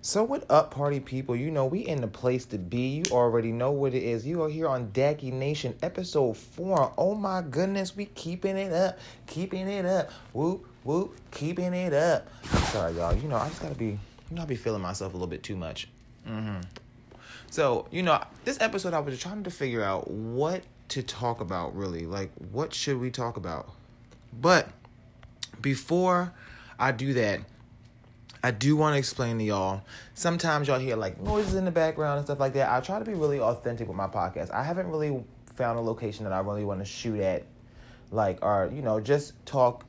So what up, party people? You know we in the place to be. You already know what it is. You are here on Dacky Nation, episode four. Oh my goodness, we keeping it up, keeping it up. Whoop whoop, keeping it up. Sorry, y'all. You know I just gotta be. You know I be feeling myself a little bit too much. Mm-hmm. So you know this episode I was trying to figure out what to talk about. Really, like what should we talk about? But before I do that. I do want to explain to y'all. Sometimes y'all hear like noises in the background and stuff like that. I try to be really authentic with my podcast. I haven't really found a location that I really want to shoot at, like, or, you know, just talk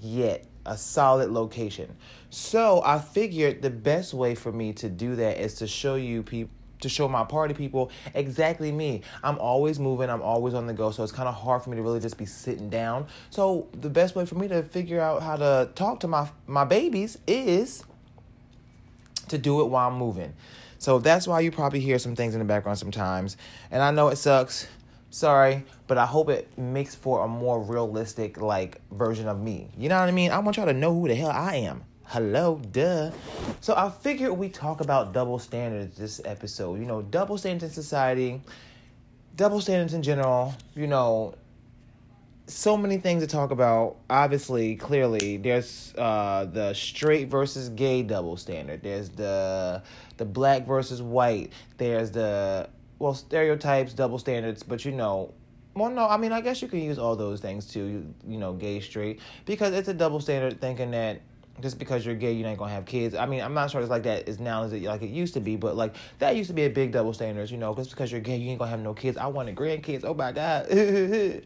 yet. A solid location. So I figured the best way for me to do that is to show you people to show my party people exactly me. I'm always moving, I'm always on the go, so it's kind of hard for me to really just be sitting down. So the best way for me to figure out how to talk to my my babies is to do it while I'm moving. So that's why you probably hear some things in the background sometimes. And I know it sucks. Sorry, but I hope it makes for a more realistic like version of me. You know what I mean? I want y'all to know who the hell I am. Hello, duh. So I figured we talk about double standards this episode. You know, double standards in society, double standards in general, you know, so many things to talk about. Obviously, clearly, there's uh, the straight versus gay double standard. There's the the black versus white. There's the well stereotypes, double standards. But you know, well, no, I mean, I guess you can use all those things too. You, you know, gay, straight, because it's a double standard thinking that just because you're gay, you ain't gonna have kids. I mean, I'm not sure it's like that as now as it like it used to be, but like that used to be a big double standard, you know, just because you're gay, you ain't gonna have no kids. I wanted grandkids. Oh my god,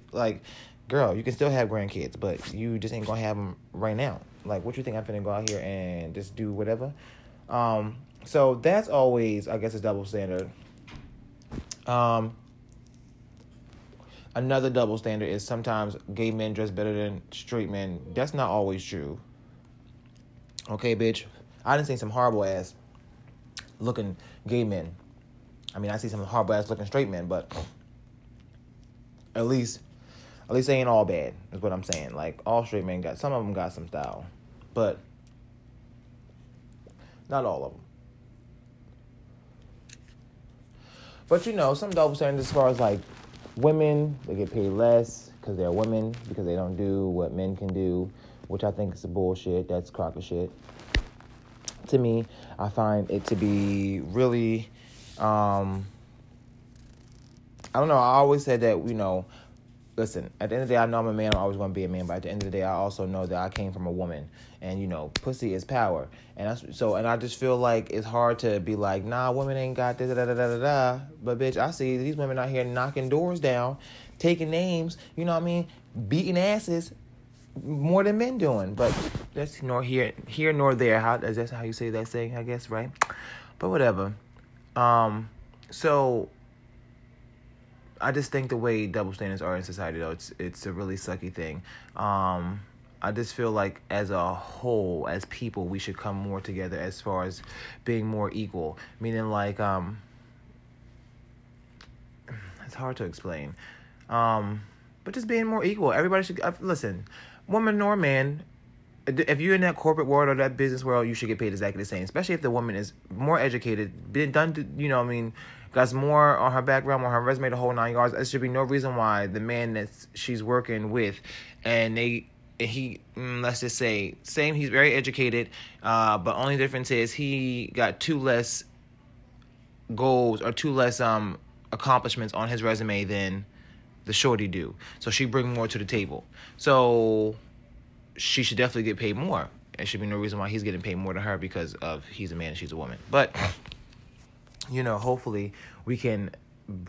like, girl, you can still have grandkids, but you just ain't gonna have them right now. Like, what you think I'm finna go out here and just do whatever? Um, so that's always, I guess, a double standard. Um, another double standard is sometimes gay men dress better than straight men. That's not always true. Okay, bitch. I didn't see some horrible ass looking gay men. I mean, I see some horrible ass looking straight men, but at least, at least they ain't all bad. Is what I'm saying. Like all straight men got some of them got some style, but not all of them. But you know, some double standards as far as like women, they get paid less because they're women because they don't do what men can do which I think is bullshit. That's crocker shit. To me, I find it to be really, um, I don't know. I always said that you know, listen. At the end of the day, I know I'm a man. I'm always going to be a man. But at the end of the day, I also know that I came from a woman, and you know, pussy is power. And so. And I just feel like it's hard to be like, nah, women ain't got this, da da da da da. But bitch, I see these women out here knocking doors down, taking names. You know what I mean? Beating asses more than men doing. But that's nor here here nor there. How is that how you say that saying? I guess right. But whatever. Um. So. I just think the way double standards are in society, though, it's it's a really sucky thing. Um, I just feel like as a whole, as people, we should come more together as far as being more equal. Meaning, like, um, it's hard to explain. Um, but just being more equal. Everybody should uh, listen woman nor man, if you're in that corporate world or that business world, you should get paid exactly the same. Especially if the woman is more educated, been done, to, you know, I mean, got more on her background, on her resume, the whole nine yards. There should be no reason why the man that she's working with, and they, he, mm, let's just say, same, he's very educated, uh, but only difference is he got two less goals or two less um accomplishments on his resume than the shorty do. So she bring more to the table. So she should definitely get paid more. There should be no reason why he's getting paid more than her because of he's a man and she's a woman. But you know, hopefully we can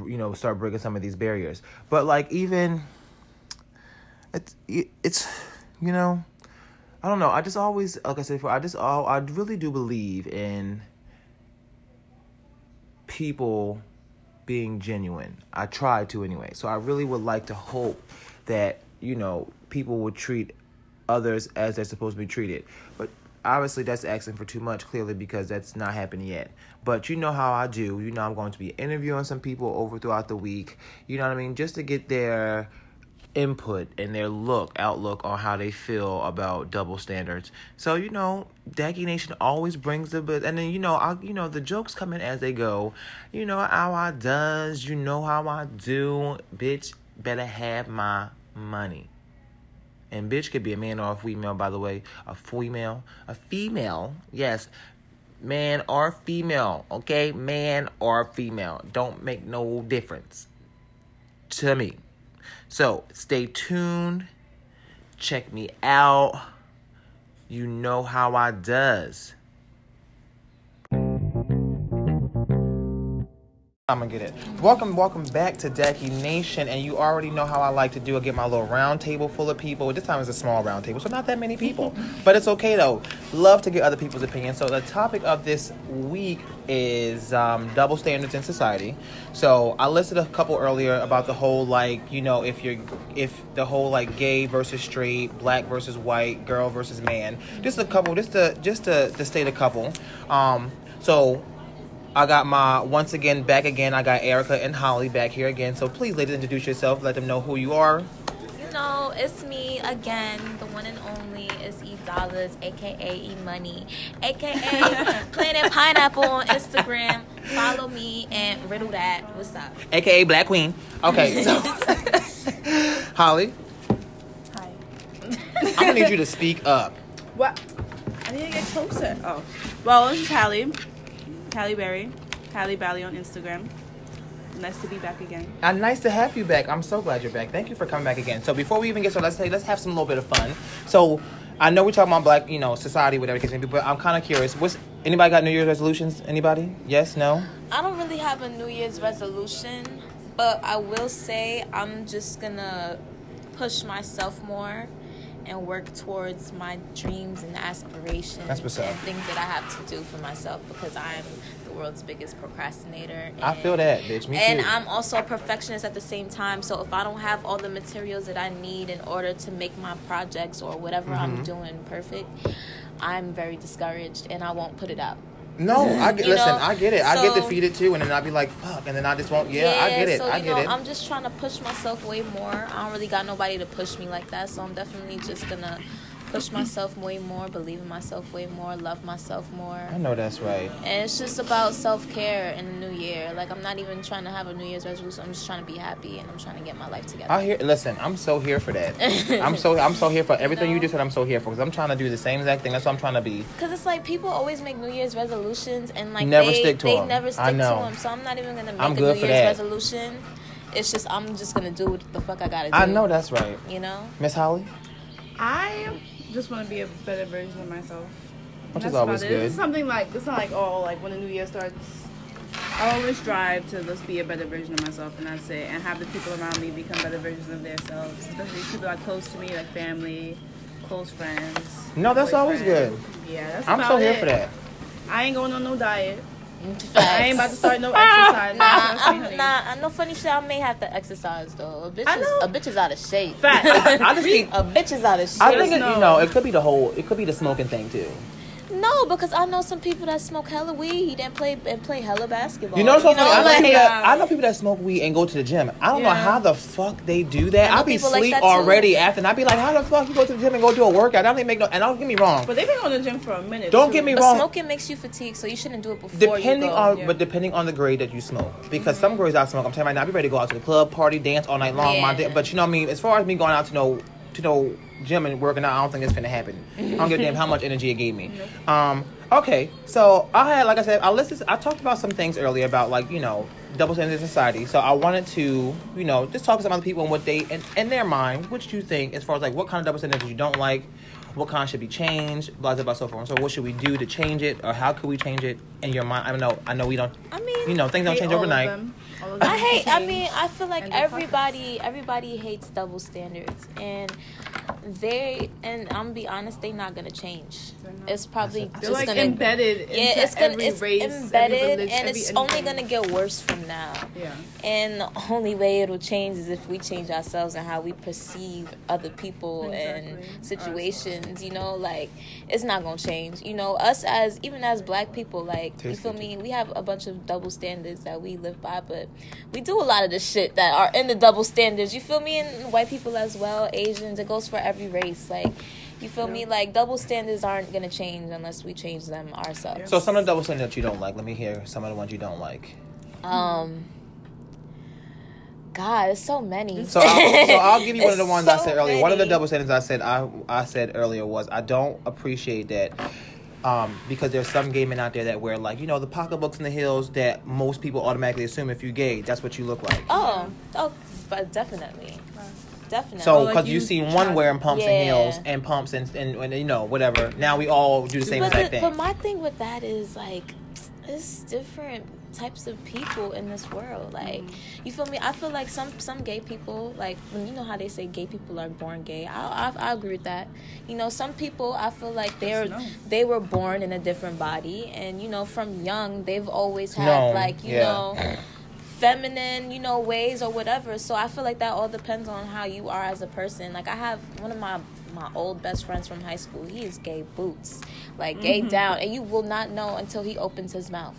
you know start breaking some of these barriers. But like even it's it's you know I don't know. I just always like I said before. I just all I really do believe in people being genuine. I try to anyway. So I really would like to hope that, you know, people would treat others as they're supposed to be treated. But obviously that's asking for too much clearly because that's not happening yet. But you know how I do. You know I'm going to be interviewing some people over throughout the week. You know what I mean? Just to get their input and their look outlook on how they feel about double standards. So you know, Daggy Nation always brings the but and then you know I you know the jokes come in as they go. You know how I does. You know how I do. Bitch, better have my money. And bitch could be a man or a female, by the way. A female. A female. Yes. Man or female. Okay? Man or female. Don't make no difference. To me. So stay tuned. Check me out. You know how I does. I'm gonna get it. Welcome, welcome back to Decky Nation, and you already know how I like to do. I get my little round table full of people. This time it's a small round table, so not that many people, but it's okay though. Love to get other people's opinions. So the topic of this week is um, double standards in society. So I listed a couple earlier about the whole like you know if you're if the whole like gay versus straight, black versus white, girl versus man. Just a couple, just to just to, to state a couple. Um, so I got my once again back again. I got Erica and Holly back here again. So please, ladies, introduce yourself. Let them know who you are. You know, it's me again, the one and only is E Dollars, aka E Money, aka Planet Pineapple on Instagram. Follow me and riddle that. What's up? AKA Black Queen. Okay, so Holly, Hi. I'm gonna need you to speak up. What? I need to get closer. Oh. Well, this is Hallie. Halle Berry. Halle Ballie on Instagram. Nice to be back again. And nice to have you back. I'm so glad you're back. Thank you for coming back again. So before we even get started, let's say let's have some little bit of fun. So I know we're talking about black, you know, society, whatever the case may be, but I'm kind of curious. What's anybody got New Year's resolutions? Anybody? Yes? No? I don't really have a New Year's resolution, but I will say I'm just gonna push myself more and work towards my dreams and aspirations That's what's up. and things that I have to do for myself because I'm the world's biggest procrastinator. I feel that, bitch. Me and too. I'm also a perfectionist at the same time. So if I don't have all the materials that I need in order to make my projects or whatever Mm-hmm. I'm doing perfect, I'm very discouraged and I won't put it out. No, I get. Listen, know, I get it. I get defeated too, and then I'd be like, "Fuck," and then I just won't. Yeah, I get it. So, I you get know, it. I'm just trying to push myself way more. I don't really got nobody to push me like that, so I'm definitely just gonna push myself way more, believe in myself way more, love myself more. I know that's right. And it's just about self care in the new year. Like I'm not even trying to have a New Year's resolution. I'm just trying to be happy and I'm trying to get my life together. I hear. Listen, I'm so here for that. I'm so. I'm so here for everything you know? just said. I'm so here for because I'm trying to do the same exact thing. That's what I'm trying to be. Cause it's like people always make New Year's resolutions and like Never they, stick to they 'em. never I stick to them. So I'm not even gonna make I'm a good New for Year's that. resolution. It's just I'm just gonna do what the fuck I gotta do. I know that's right, You know. Miss Holly. I just want to be a better version of myself. Which is That's always about it. good. It's something like it's not like oh like when the new year starts. I always strive to just be a better version of myself, and that's it. And have the people around me become better versions of themselves, especially people that are close to me, like family, close friends. No, that's always good. Yeah, that's I'm about so here it. for that. I ain't going on no diet. Facts. I ain't about to start no exercise. Nah, Trust I'm, honey. nah, I know funny shit. I may have to exercise though. A bitch I is know. a bitch is out of shape. Fact. I think. A bitch is out of shape. I think it, no. you know it could be the whole. It could be the smoking thing too. No, because I know some people that smoke hella weed and play and play hella basketball. You know what's so funny? I know, like, people that, I know people that smoke weed and go to the gym. I don't know how the fuck they do that. I know I be people like sleep too. already after, and I be like, how the fuck you go to the gym and go do a workout? I don't even make no. And don't get me wrong. But they've been on the gym for a minute. Don't too. get me But wrong. smoking makes you fatigued, so you shouldn't do it before Depending you go. on, yeah. but depending on the grade that you smoke, because some mm-hmm. grades I smoke, I'm telling you right now, I be ready to go out to the club, party, dance all night long. My Yeah. day, but you know what I mean. As far as me going out to no to no gym and working out, I don't think it's gonna happen. I don't give a damn how much energy it gave me. Um, okay, so I had, like I said, I listed, I talked about some things earlier about like you know double standards in society. So I wanted to, you know, just talk to some other people and what they in, in their mind, what you think as far as like what kind of double standards you don't like. What kind should be changed? Blah blah blah so forth. So what should we do to change it, or how could we change it in your mind? I don't know. I know we don't. I mean, You know, things don't change overnight. Them. All of them I hate. I mean, I feel like And they're everybody, everybody hates double standards, and they and I'm gonna be honest, they're not gonna change. Not. It's probably They're They're just like gonna. embedded into yeah, it's gonna every it's race, embedded, religion, and every it's only anything. gonna get worse from now. Yeah. And the only way it'll change is if we change ourselves and how we perceive other people and Exactly. situations. You know, like it's not gonna change. You know, us as even as black people, like you feel me, we have a bunch of double standards that we live by, but we do a lot of the shit that are in the double standards. You feel me? And white people as well, Asians. It goes for every race. Like, you feel me? Like double standards aren't gonna change unless we change them ourselves. So some of the double standards that you don't like. Let me hear some of the ones you don't like. Um. God, it's so many. So I'll, so I'll give you one of the It's ones I said earlier. One of the double standards I said I I said earlier was I don't appreciate that. Um, because there's some gay men out there that wear like you know the pocketbooks in the heels that most people automatically assume if you're gay that's what you look like. Oh, oh, but definitely, definitely. So Oh, like because you you seen one wearing pumps and heels and pumps and, and and you know whatever. Now we all do the same but, exact the- thing. but my thing with that is like, it's different types of people in this world. Like, mm-hmm. you feel me? I feel like some some gay people, like when you know how they say gay people are born gay. I I, I agree with that. You know, some people I feel like they're no. they were born in a different body, and you know, from young they've always had No, like you yeah. know. feminine, you know, ways or whatever. So I feel like that all depends on how you are as a person. Like I have one of my my old best friends from high school. He is gay boots, like gay mm-hmm. down, and you will not know until he opens his mouth.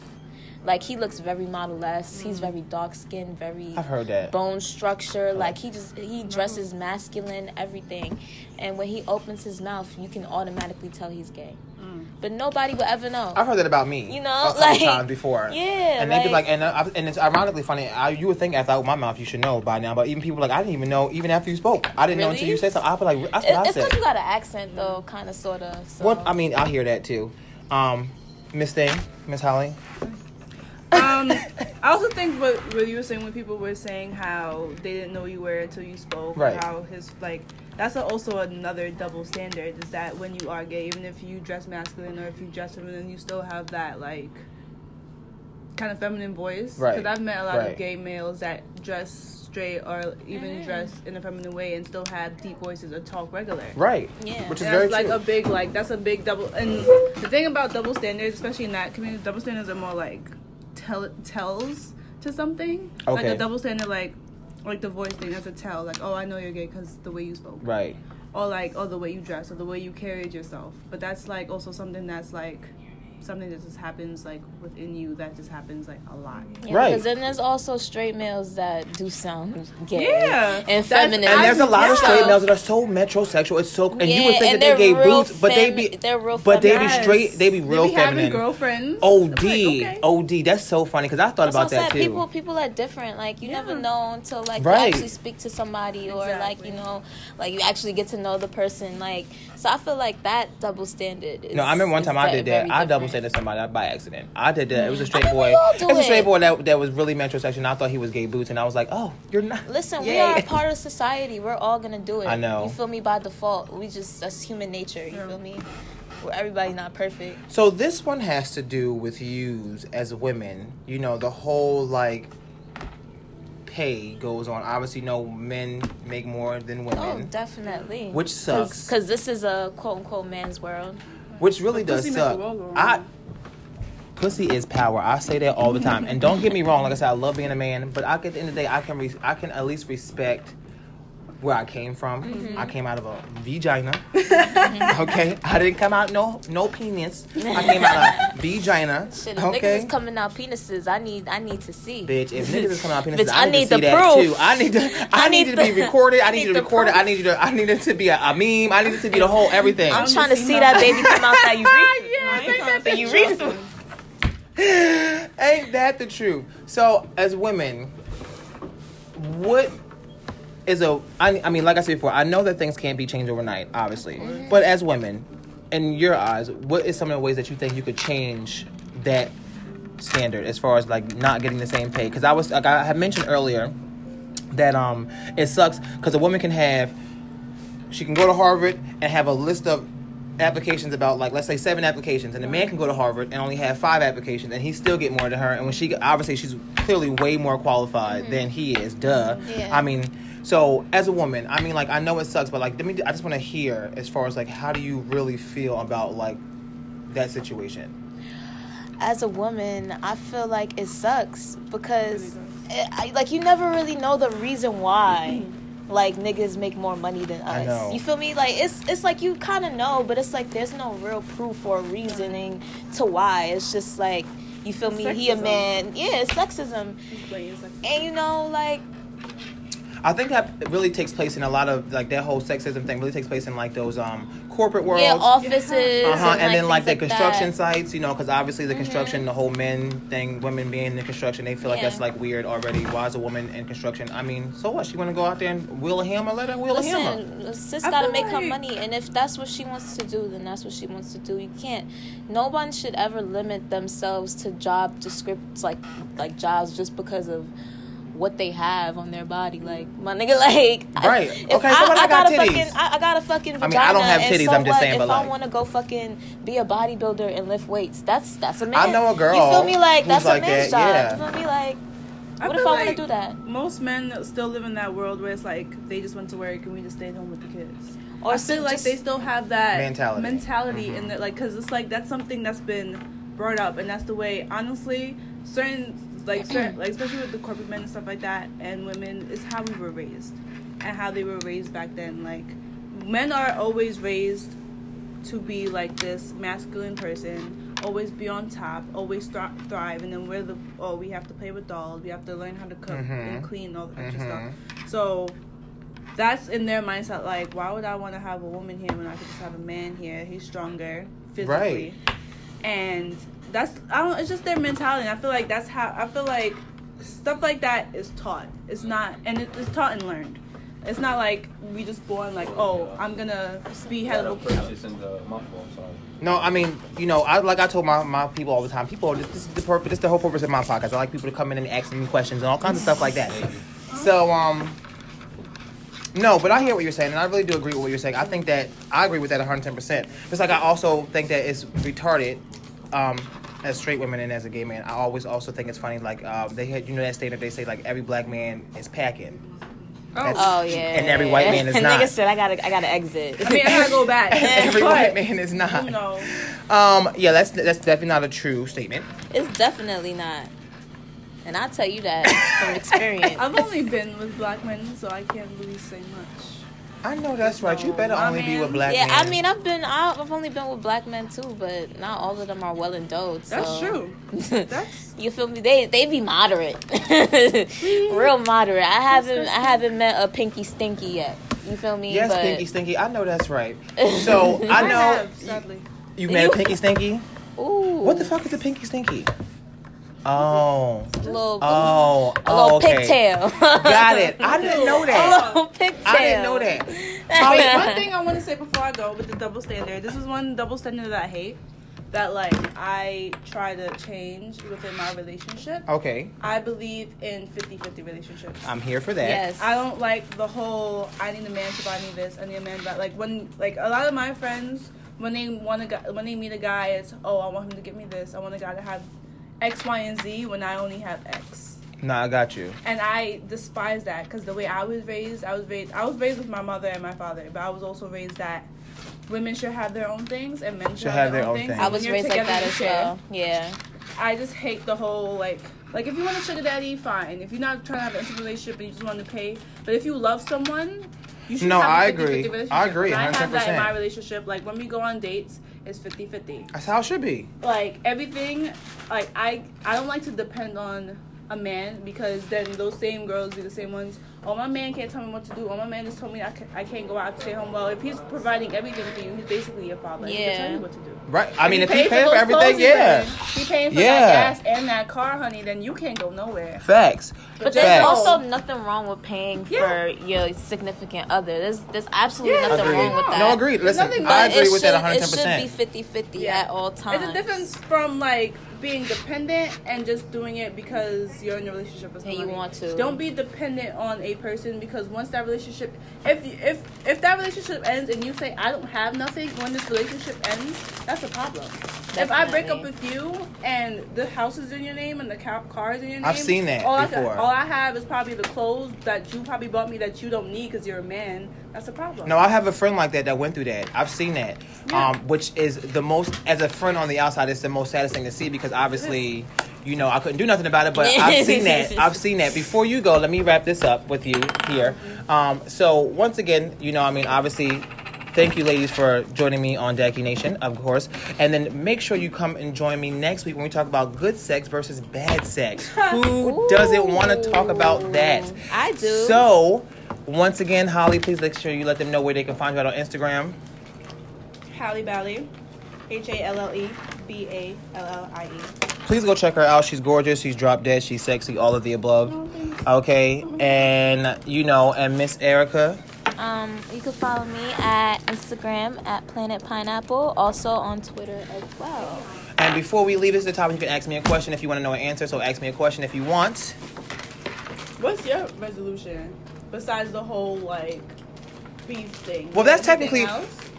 Like he looks very model-esque. He's mm-hmm. very dark skinned, very I've heard that. bone structure. Like he just he dresses mm-hmm. masculine, everything. And when he opens his mouth, you can automatically tell he's gay. Mm. But nobody will ever know. I've heard that about me. You know, a couple like- times before. Yeah, and they'd be like- like, and uh, and it's ironically funny. I, you would think after I opened my mouth, you should know by now. But even people like, I didn't even know even after you spoke. I didn't know until you said something. I'd be like, that's what It- I it's said. because you got an accent though, mm-hmm. kind of, sort of. So. What I mean, I hear that too. Um, Miss Thing, Miss Holly. Um, I also think what, what you were saying when people were saying how they didn't know you were until you spoke. or Right. How his like that's a, also another double standard is that when you are gay, even if you dress masculine or if you dress feminine, you still have that like kind of feminine voice. Right. Because I've met a lot Right. of gay males that dress straight or even dress in a feminine way and still have deep voices or talk regular. Right. Yeah. Which is And very like true. a big like that's a big double and the thing about double standards especially in that community double standards are more like tell tells to something. Like a double standard like like the voice thing that's a tell. Like oh i know you're gay because the way you spoke. Right. or like oh the way you dress or the way you carried yourself. But that's like also something that's like something that just happens like within you that just happens like a lot Yeah, Right. Because then there's also straight males that do sound gay. Yeah. And That's- feminine. And there's a lot of straight males that are so metrosexual. It's so, and you would think that they they're gay real boots, but they be, they're real but they be straight. They be real they be having feminine. girlfriends Od, I'm like, okay. od. That's so funny because I thought That's about I that said. too. People, people are different. Like you never know until like Right. you actually speak to somebody, or like you know, like you actually get to know the person. Like so, I feel like that double standard. Is, No, I remember one time I did that. I double standard somebody by accident. I did that. It was a straight I mean, boy. It was a straight it. boy that, that was really metrosexual. And I thought he was gay boots, and I was like, oh, you're not. Listen, we are a part of society. We're all gonna do it. I know. You feel me? By default, we just that's human nature. You feel me? Where everybody's not perfect. So this one has to do with yous as women. You know, the whole like pay goes on. Obviously, no men make more than oh, women. Oh, definitely. which sucks. Because this is a quote unquote man's world. which really But does pussy suck. world go round. I pussy is power. I say that all the time. And don't get me wrong. Like I said, I love being a man, but I, at the end of the day, I can re- I can at least respect where I came from. Mm-hmm. I came out of a vagina. okay, I didn't come out no no penis. I came out of vagina. Shit, if niggas Okay. is coming out penises, I need I need to see. Bitch, if niggas is coming out penises, Bitch, I, I need, need to see the that proof. too. I need to, I, I need, need it to be recorded. I I need, need to the record it. I need you to, I need it to be a, a meme. I need it to be the whole everything. I'm I'm trying to just see that that. baby come out that urethra. yeah, the urethra. Ain't that the truth? So, as women, what is a? I, I mean, like I said before, I know that things can't be changed overnight, obviously. But as women, in your eyes, what is some of the ways that you think you could change that standard as far as like not getting the same pay? Because I was, like I had mentioned earlier, that um, it sucks because a woman can have, she can go to Harvard and have a list of applications about like let's say seven applications and a man can go to harvard and only have five applications and he still get more than her and when she obviously she's clearly way more qualified than he is duh Yeah. i mean so as a woman i mean like i know it sucks but like let me i just want to hear as far as like how do you really feel about like that situation As a woman, I feel like it sucks because, it, I, like, you never really know the reason why. Like niggas make more money than us. You feel me? Like it's it's like you kind of know, but it's like there's no real proof or reasoning to why. It's just like You feel me? He a man. Yeah, it's sexism. It's sexism. And you know, like I think that really takes place in a lot of like that whole sexism thing really takes place in like those um corporate worlds. yeah, offices. Uh-huh. And, then like the things construction that. sites, you know, because obviously the construction, the whole men thing, women being in construction, they feel like Yeah. that's like weird already. Why is a woman in construction? I mean, so what? She want to go out there and wheel a hammer? Let her wheel a hammer. Listen, sis I gotta feel make her money, and if that's what she wants to do, then that's what she wants to do. You can't. No one should ever limit themselves to job descripts like like jobs just because of what they have on their body. Like my nigga, like Right. if Okay, I, somebody I got got a titties. fucking, I, I got a fucking I vagina. mean, I don't have and titties, so I'm just what? saying, If but I want to go fucking be a bodybuilder and lift weights, that's that's a man. I know a girl You feel me? Like that's like a man's that, job. yeah. You feel me? Like I what if feel I want to like do that? Most men still live in that world where it's like they just went to work and we just stayed home with the kids. Or I feel like they still have that Mentality. mentality Mhm. in that, like, cause it's like that's something that's been brought up, and that's the way. Honestly, certain like certain, like especially with the corporate men and stuff like that, and women is how we were raised, and how they were raised back then. Like, men are always raised to be like this masculine person, always be on top, always thri- thrive, and then we're the oh we have to play with dolls, we have to learn how to cook Mhm. and clean all extra Mhm. stuff. So that's in their mindset. Like, why would I want to have a woman here when I could just have a man here? He's stronger physically, and that's I don't. It's just their mentality. I feel like that's how I feel like stuff like that is taught. It's not, and it, it's taught and learned. It's not like we just born like, oh, I'm gonna be head of a purchase the muffle. No, I mean, you know, I like I told my, my people all the time. People, this, this is the purpose. This is the whole purpose of my podcast. I like people to come in and ask me questions and all kinds of stuff like that. So, um, no, but I hear what you're saying, and I really do agree with what you're saying. I think that I agree with that 110. percent Just like I also think that it's retarded. Um, as straight women and as a gay man, I always also think it's funny. Like uh, they had, you know, that statement they say like every black man is packing. That's- Oh yeah. And every white man is and not. Nigga said I gotta I gotta exit. I mean, I gotta go back. every but, white man is not. No. Um, yeah, that's that's definitely not a true statement. It's definitely not. And I'll tell you that from experience. I've only been with black men, so I can't really say much. I know that's right. You better My only be with black men. yeah, men. I mean, I've been, I've only been with black men too, but not all of them are well endowed. So. That's true. That's you feel me? They they be moderate, real moderate. I haven't I haven't met a pinky stinky yet. You feel me? yes, but Pinky Stinky. I know that's right. So I know have, sadly. you met a Pinky Stinky. Ooh, What the fuck is a Pinky Stinky? Oh, A little, oh, a oh, okay. pigtail. Got it. I didn't know a that. little pigtail. I didn't know that. Wait, one thing I want to say before I go with the double standard. This is one double standard that I hate. That like I try to change within my relationship. Okay, I believe in 50-50 relationships. I'm here for that. Yes. I don't like the whole I need a man to buy me this, I need a man to buy like when like a lot of my friends when they want a guy when they meet a guy it's oh I want him to get me this I want a guy to have X Y and Z when I only have X Nah, I got you. and I despise that because the way I was raised I was raised I was raised with my mother and my father but I was also raised that women should have their own things and men should, have, their own things. things. I was you're raised like that you as share. well. Yeah. I just hate the whole like like if you want a sugar daddy, fine. If you're not trying to have an intimate relationship and you just want to pay, but if you love someone, you should No, have a I 50-50 agree. relationship. I agree, And I have that in 100%. my relationship. Like when we go on dates, it's 50-50. That's how it should be. Like everything, like I I don't like to depend on a man because then those same girls be the same ones. Oh, my man can't tell me what to do. Oh, my man just told me I, can, I can't go out to stay home. Well, if he's providing everything for you, he's basically your father. He can tell you what to do. Right. I mean, if pay he paying for those everything, yeah. he's yeah. wearing, he paying for Yeah. that gas and that car, honey. Then you can't go nowhere. Facts. But Just there's Facts. also nothing wrong with paying Yeah. for your significant other. There's there's absolutely Yeah, nothing Agreed. wrong with that. No, agreed. Listen, I agree it with should, that 110%. It should be 50-50 Yeah. at all times. It's a difference from like being dependent and just doing it because you're in a relationship with And you want to. Don't be dependent on a person because once that relationship, if if if that relationship ends and you say I don't have nothing when this relationship ends, that's a problem. If I break up with you and the house is in your name and the ca- car is in your name, I've seen that all before. can- all I have is probably the clothes that you probably bought me that you don't need because you're a man. That's a problem. No, I have a friend like that that went through that. I've seen that, Yeah. um, which is the most. As a friend on the outside, it's the most saddest thing to see because obviously, you know, I couldn't do nothing about it. But I've seen that. I've seen that. Before you go, let me wrap this up with you here. Um, so once again, you know, I mean, obviously, thank you, ladies, for joining me on Dacky Nation, of course. And then make sure you come and join me next week when we talk about good sex versus bad sex. Who doesn't want to talk about that? I do. So, once again, Holly, please make sure you let them know where they can find you out on Instagram. Halle Ballie, H A L L E B A L L I E. Please go check her out. She's gorgeous. She's drop dead. She's sexy. All of the above. Okay, and you know, and Miss Erica. Um, you can follow me at Instagram at Planet Pineapple, also on Twitter as well. And before we leave this at the top, you can ask me a question if you want to know an answer. So ask me a question if you want. What's your resolution besides the whole like beef thing? Well, that's technically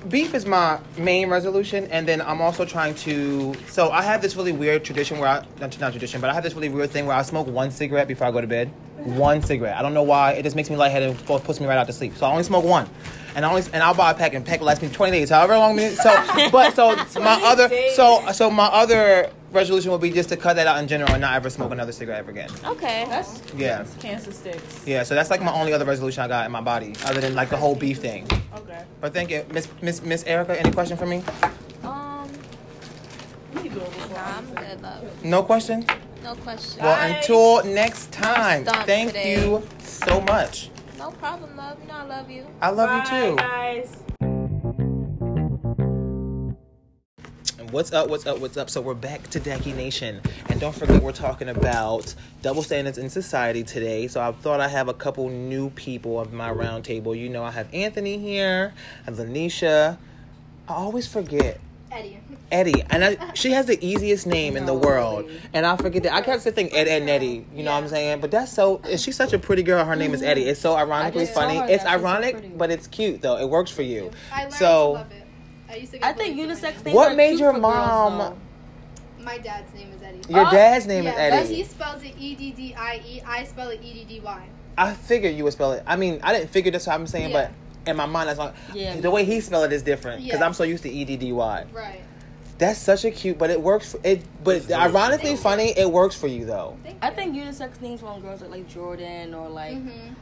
beef is my main resolution, and then I'm also trying to. So I have this really weird tradition where I not, not tradition, but I have this really weird thing where I smoke one cigarette before I go to bed. One cigarette. I don't know why. It just makes me lightheaded and puts me right out to sleep. So I only smoke one, and I only and I'll buy a pack, and pack will last me 20 days, however long. Minutes. So, but so my other so so my other resolution would be just to cut that out in general and not ever smoke another cigarette ever again. Okay. That's Yeah. cancer sticks. Yeah, so that's like my only other resolution I got in my body, other than like the whole beef thing. Okay. But thank you, Miss Miss Miss Erica. Any question for me? Um, You can do it before. nah, I'm good, love. No question. No question. Well, Bye. until next time. Thank today. you so much. No problem, love. You know I love you. I love Bye, you too. guys. What's up? What's up? What's up? So we're back to Decky Nation, and don't forget we're talking about double standards in society today. So I thought I have a couple new people of my round table. You know, I have Anthony here, and Lanisha. I always forget Eddie. Eddie, and I, she has the easiest name in the No. world, and I forget that. I kept saying Ed, Ed, and Eddie. You know what I'm saying? But that's so. and She's such a pretty girl. Her name is Eddie. It's so ironically funny. It's so ironic, but it's cute though. It works for you. I So- to love it. I used to get I think bullied for my unisex name. names What are made cute your for mom- Girls, My dad's name is Eddie. Your Oh, dad's name is yeah, but Eddie. he spells it E D D I E. I spell it E D D Y. I figured you would spell it. I mean, I didn't figure that's what I'm saying, Yeah. but in my mind, that's like Yeah. the way he spelled it is different because Yeah. I'm so used to E D D Y. Right. That's such a cute, but it works. For, it, but ironically funny, it works for you though. Thank I you. think unisex names on girls are like Jordan or like Mhm.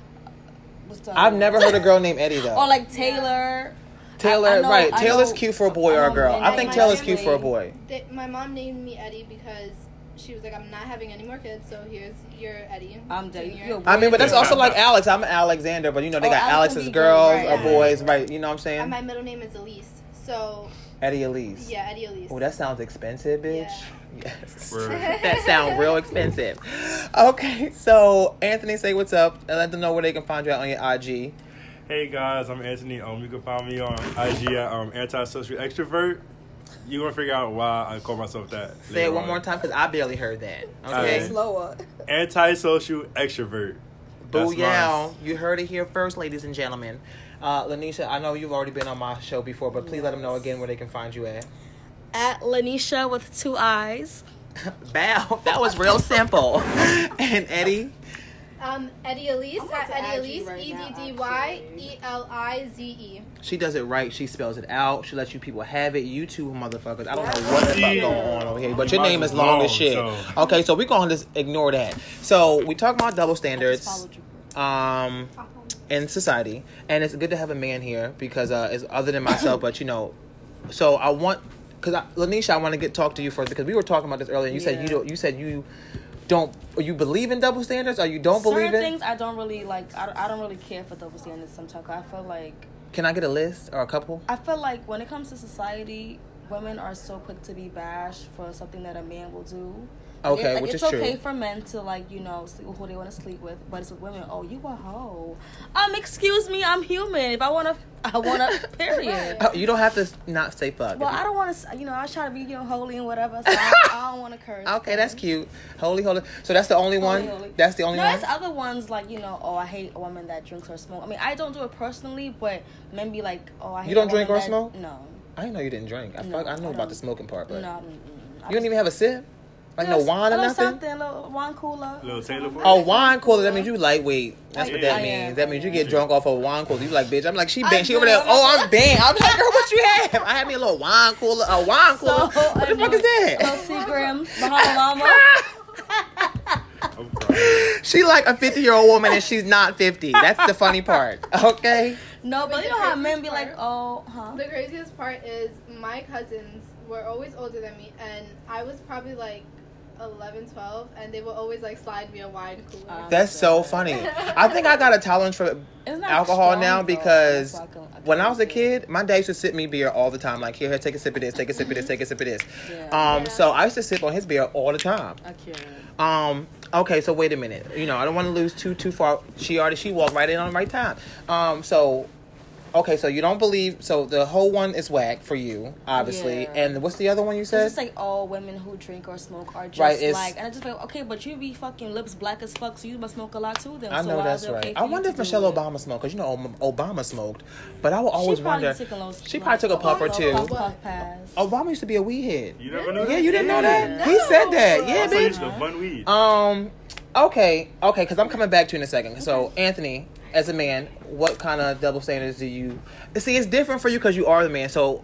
what's the I've other never heard a girl named Eddie though. or like Taylor. Taylor, I- I know- right? I Taylor's know- cute for a boy or a um, girl. I think my Taylor's cute for a boy. They, my mom named me Eddie because she was like, I'm not having any more kids, so here's your Eddie. I'm dead. Junior. You're a I mean, but that's also like Alex. I'm Alexander, but you know they Oh, got Alex Alex's girls girl, or right. boys, right? You know what I'm saying? And my middle name is Elise. So Eddy Elize. yeah, Eddy Elize. Oh, that sounds expensive, bitch. Yeah. Yes. That sounds real expensive. Okay, so Anthony, say what's up and let them know where they can find you out on your IG. Hey guys, I'm Anthony. Um, you can find me on IG at um, antisocial extrovert. You gonna figure out why I call myself that. Say it one on. more time because I barely heard that. Okay. Okay. slower. Antisocial extrovert. That's Booyah. You heard it here first, ladies and gentlemen. Uh, Lanisha, I know you've already been on my show before, but please let them know again where they can find you at. At Lanisha with two eyes. Bow. That was real simple. and Eddie. Um, Eddy Elize at Eddy Elize. right E now, D D Y actually. E L I Z E. She does it right. She spells it out. She lets you people have it. You two motherfuckers. I don't know what the fuck going on over here, but your name is is long as shit. Okay, so we're gonna just ignore that. So we talk about double standards. Um, in society, and it's good to have a man here because uh, it's other than myself. but you know, so I want because Lanisha, I want to get talk to you first because we were talking about this earlier. And you said you don't. You said you don't. You believe in double standards, or you don't Certain believe in Certain things I don't really like. I I don't really care for double standards. Sometimes I feel like Can I get a list or a couple? I feel like when it comes to society, women are so quick to be bashed for something that a man will do. Okay, Like, which it's is okay true. for men to like you know sleep with who they want to sleep with, but it's with women. Oh, you a hoe? Um, excuse me, I'm human. If I want to, I want to. Period. Oh, you don't have to not say fuck. Well, I don't want to. You know, I try to be you know holy and whatever. So I, I don't want to curse. Okay, that's cute. Holy, holy. So that's the only one. Holy, holy. That's the only no, one. there's other ones like you know. Oh, I hate a woman that drinks or smoke. I mean, I don't do it personally, but men be like, oh, I hate. You don't drink or that- smoke? No. I didn't know you didn't drink. I, No, fuck, I know I about the smoking part, but No. I you don't even have a sip, like no wine a or little nothing. Something, little wine cooler. Little Taylor Boy. Oh, wine cooler. That means you lightweight. That's what that I means. am, that means you get drunk off of wine cooler. You like, bitch. I'm like, she I banned. She over there. Oh, I'm banned. I'm like, girl, what you have? I had me a little wine cooler. A wine So, cooler. what the I fuck is that? A little Seagram, Bahama Mama. She like a 50 year old woman and she's not 50. That's the funny part. Okay. No, but But you the know how men be like, oh, huh? The craziest part is my cousins were always older than me, and I was probably like 11, 12, and they will always like slide me a wine cooler. Um, That's so funny. I think I got a tolerance for alcohol strong, now though. because That's why I can- when I was a kid, my dad used to sip me beer all the time. Like, here, here, take a sip of this, take a sip of this, take a sip of this. Yeah. Um, Yeah. so I used to sip on his beer all the time. I. Um, okay, so wait a minute. You know, I don't want to lose too too far. She already she walked right in on the right time. Um, so okay, so you don't believe so the whole one is whack for you, obviously. Yeah. And what's the other one you It's said? just like all women who drink or smoke are just Right, like, and I just feel okay, but you be fucking lips black as fuck, so you must smoke a lot too. Then I so know why that's is it okay right. I wonder if do Michelle it? Obama smoked because you know Obama smoked, but I will always she wonder. took a little, She probably took a puff or two. Puff, puff pass. Obama used to be a weed head. You never knew Yeah, that? you didn't know Yeah. that? He said that. Yeah, Also, bitch. used to bun weed. Um, okay, okay, because I'm coming back to you in a second. So, Anthony, as a man, what kind of double standards do you see? It's different for you because you are the man. So,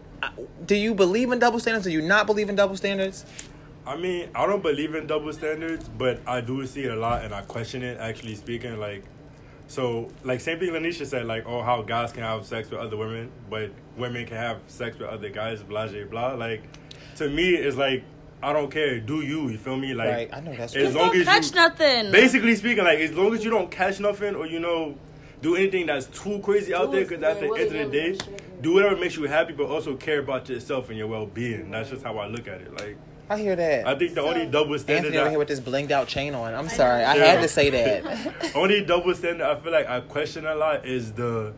do you believe in double standards? Do you not believe in double standards? I mean, I don't believe in double standards, but I do see it a lot, and I question it. Actually speaking, like, so like same thing Lanisha said, like, oh, how guys can have sex with other women, but women can have sex with other guys, blah blah blah. Like, to me, it's like I don't care. Do you? You feel me? Like, Right, I know that's as long don't as catch you, nothing. basically speaking, like as long as you don't catch nothing or you know do anything that's too crazy out there, because at the end of the day, do whatever makes you happy, but also care about yourself and your well being. That's just how I look at it. Like I hear that. I think the only double standard Anthony over that here with this blinged out chain on. I'm sorry, I Yeah. had to say that. only double standard I feel like I question a lot is the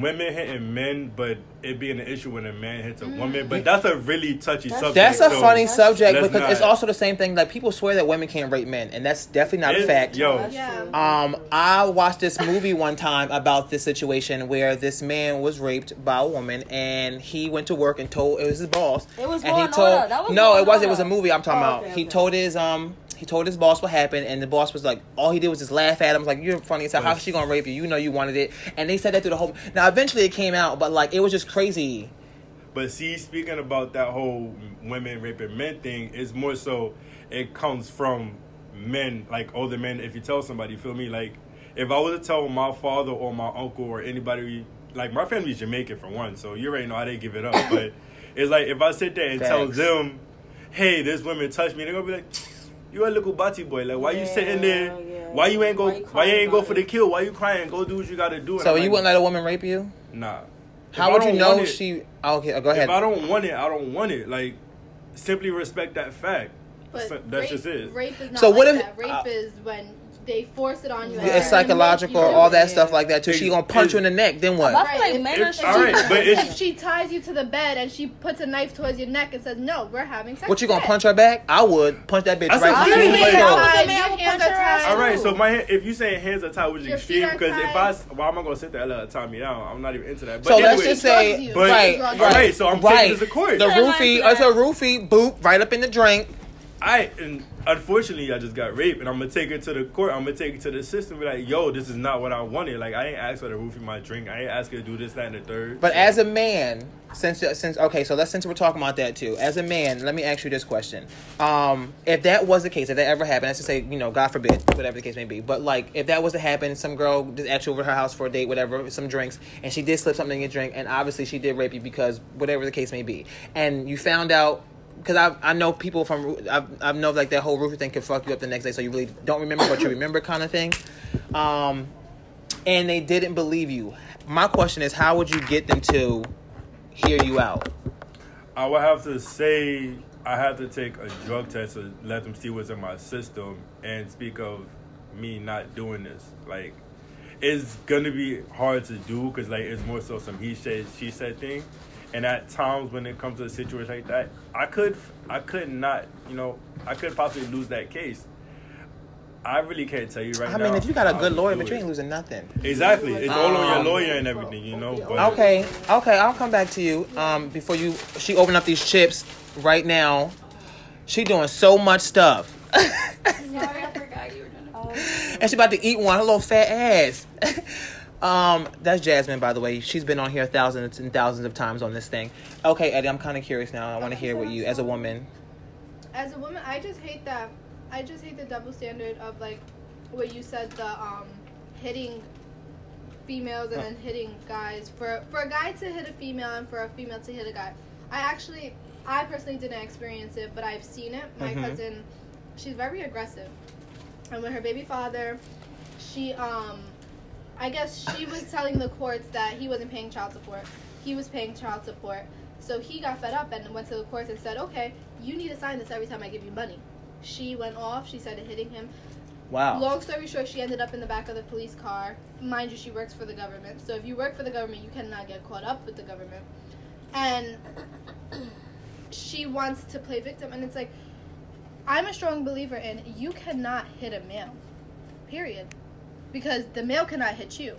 women hitting men, but it being an issue when a man hits a woman. But that's a really touchy subject. That's a so funny subject let's because it's also the same thing. Like people swear that women can't rape men, and that's definitely not a fact. Yo, Yeah. Um, I watched this movie one time about this situation where this man was raped by a woman, and he went to work and told it was his boss. It was and Law he told Order. That was no, Law it and was it was a movie I'm talking Oh, about. okay, he okay. told his um he told his boss what happened, and the boss was like, all he did was just laugh at him. Was like, you're funny hell. How's she gonna rape you? You know you wanted it, and they said that through the whole. Now eventually it came out, but like it was just crazy. But see, speaking about that whole women raping men thing, it's more so it comes from men, like older men. If you tell somebody, you feel me? Like if I was to tell my father or my uncle or anybody, like my family's Jamaican for one, so you already know how they give it up. but it's like if I sit there and tell them, "Hey, this woman touched me," they're gonna be like. You a little batty boy. Like, why you sitting there? Yeah, yeah. Why you ain't go? Why Why you you, ain't go for it? the kill? Why you crying? Go do what you gotta do. So you like, wouldn't let a woman rape you? Nah. How I would you know want it- she? oh, okay, go ahead. if I don't want it, I don't want it. Like, simply respect that fact. But So that's rape, just it. Rape is not So like what if- that. Rape uh, is when they force it on you. and it's psychological, you do all it. that stuff like that too. She gonna punch you in the neck. Then what? I feel like men if- are all right, but if she ties you to the bed and she puts a knife towards your neck and says, "No, we're having sex." What you gonna punch her back? I would punch that bitch That's right a through fact. the Like- throat. Your I was a man, hands are tied. All right, so my if you say hands are tied, which is extreme, because if I, tied. s- well, I'm not gonna sit there and let her tie me down. I'm not even into that. But So let's just say. But- right, Drugs right, so I'm taking right. this to court. The Yeah, roofie, like it's a roofie, boop, right up in the drink. I and unfortunately I just got raped, and I'm gonna take it to the court. I'm gonna take it to the system. Be like, yo, this is not what I wanted. Like I ain't asked her to roofie my drink. I ain't asked her to do this, that, and the third. But as a man, since since okay, so let's since we're talking about that too. As a man, let me ask you this question: um, If that was the case, if that ever happened, let's just say you know, God forbid, whatever the case may be. But like, if that was to happen, some girl just asked you over to her house for a date, whatever, some drinks, and she did slip something in your drink, and obviously she did rape you because whatever the case may be, and you found out. Because I, I know people from I, I know like that whole roofie thing can fuck you up the next day, so you really don't remember what you remember kind of thing. Um, and they didn't believe you. My question is, how would you get them to hear you out? I would have to say I had to take a drug test to let them see what's in my system and speak of me not doing this. Like, it's gonna be hard to do because like it's more so some he said she said thing. And at times when it comes to a situation like that, I could I could not you know I could possibly lose that case. I really can't tell you right I now. I mean, if you got a good lawyer, but you ain't losing nothing. Exactly, it's all on Um, your lawyer and everything, you know. But Okay, okay, I'll come back to you. Um, before you, she opened up these chips right now. She doing so much stuff, Sorry, I forgot you were doing it. and she about to eat one. Her little fat ass. um, that's Jasmine, by the way. She's been on here thousands and thousands of times on this thing. Okay, Eddie, I'm kind of curious now. I want to hear what you, as a woman. As a woman, I just hate that. I just hate the double standard of like what you said. The um hitting females and then hitting guys. For for a guy to hit a female and for a female to hit a guy, I actually, I personally didn't experience it, but I've seen it. My Mhm. cousin, she's very aggressive, and with her baby father, she um, I guess she was telling the courts that he wasn't paying child support. He was paying child support. So he got fed up and went to the courts and said, "Okay, you need to sign this every time I give you money." She went off. She started hitting him. Wow. Long story short, she ended up in the back of the police car. Mind you, she works for the government. So if you work for the government, you cannot get caught up with the government. And she wants to play victim, and it's like, I'm a strong believer in you cannot hit a male, period, because the male cannot hit you.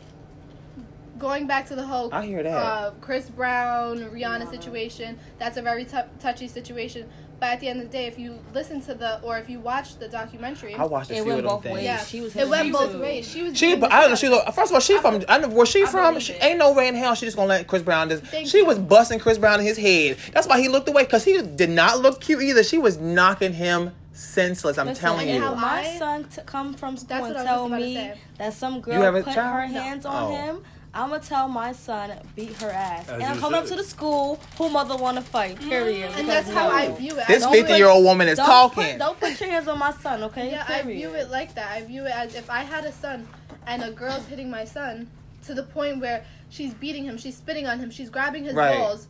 Going back to the whole I hear that. uh, Chris Brown Rihanna Rihanna. situation, that's a very tou touchy situation. But at the end of the day, if you listen to the or if you watch the documentary, I watched a It few went of them both things. ways. yeah, She was it went hitting both too. ways. She was She, beating but I don't know. She, of him. first of all, she from. I know where she I from. She, it. ain't no way in hell she just gonna let Chris Brown just. Thank she you. was busting Chris Brown in his head. That's why he looked away because he did not look cute either. She was knocking him senseless. I'm Listen, telling and you. how my son t- come from school That's and what I was tell just about to me that some girl put child? her No. hands on Oh. him, I'm gonna tell my son beat her ass, As and I'm coming up to the school. Who mother want to fight? Mm-hmm. Period. and Because that's how. I view it. This 50 year old woman is don't talking. Put, don't put your hands on my son, okay? Yeah, I view it like that. I view it as if I had a son and a girl's hitting my son to the point where she's beating him, she's spitting on him, she's grabbing his Right. balls.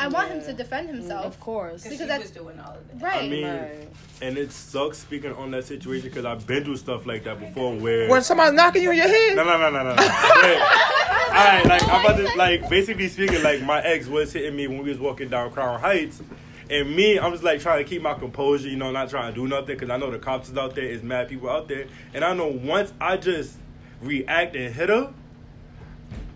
I want him to defend mm, himself. Of course. Because Because she that's- was doing all of that. Right. I mean, Right. and it sucks speaking on that situation because I've been through stuff like that before where. when somebody's knocking you in your head. No, no, no, no, no. no. Alright, like I'm about to like basically speaking, like my ex was hitting me when we was walking down Crown Heights, and me, I'm just like trying to keep my composure, you know, not trying to do nothing because I know the cops is out there, is mad people out there, and I know once I just react and hit her,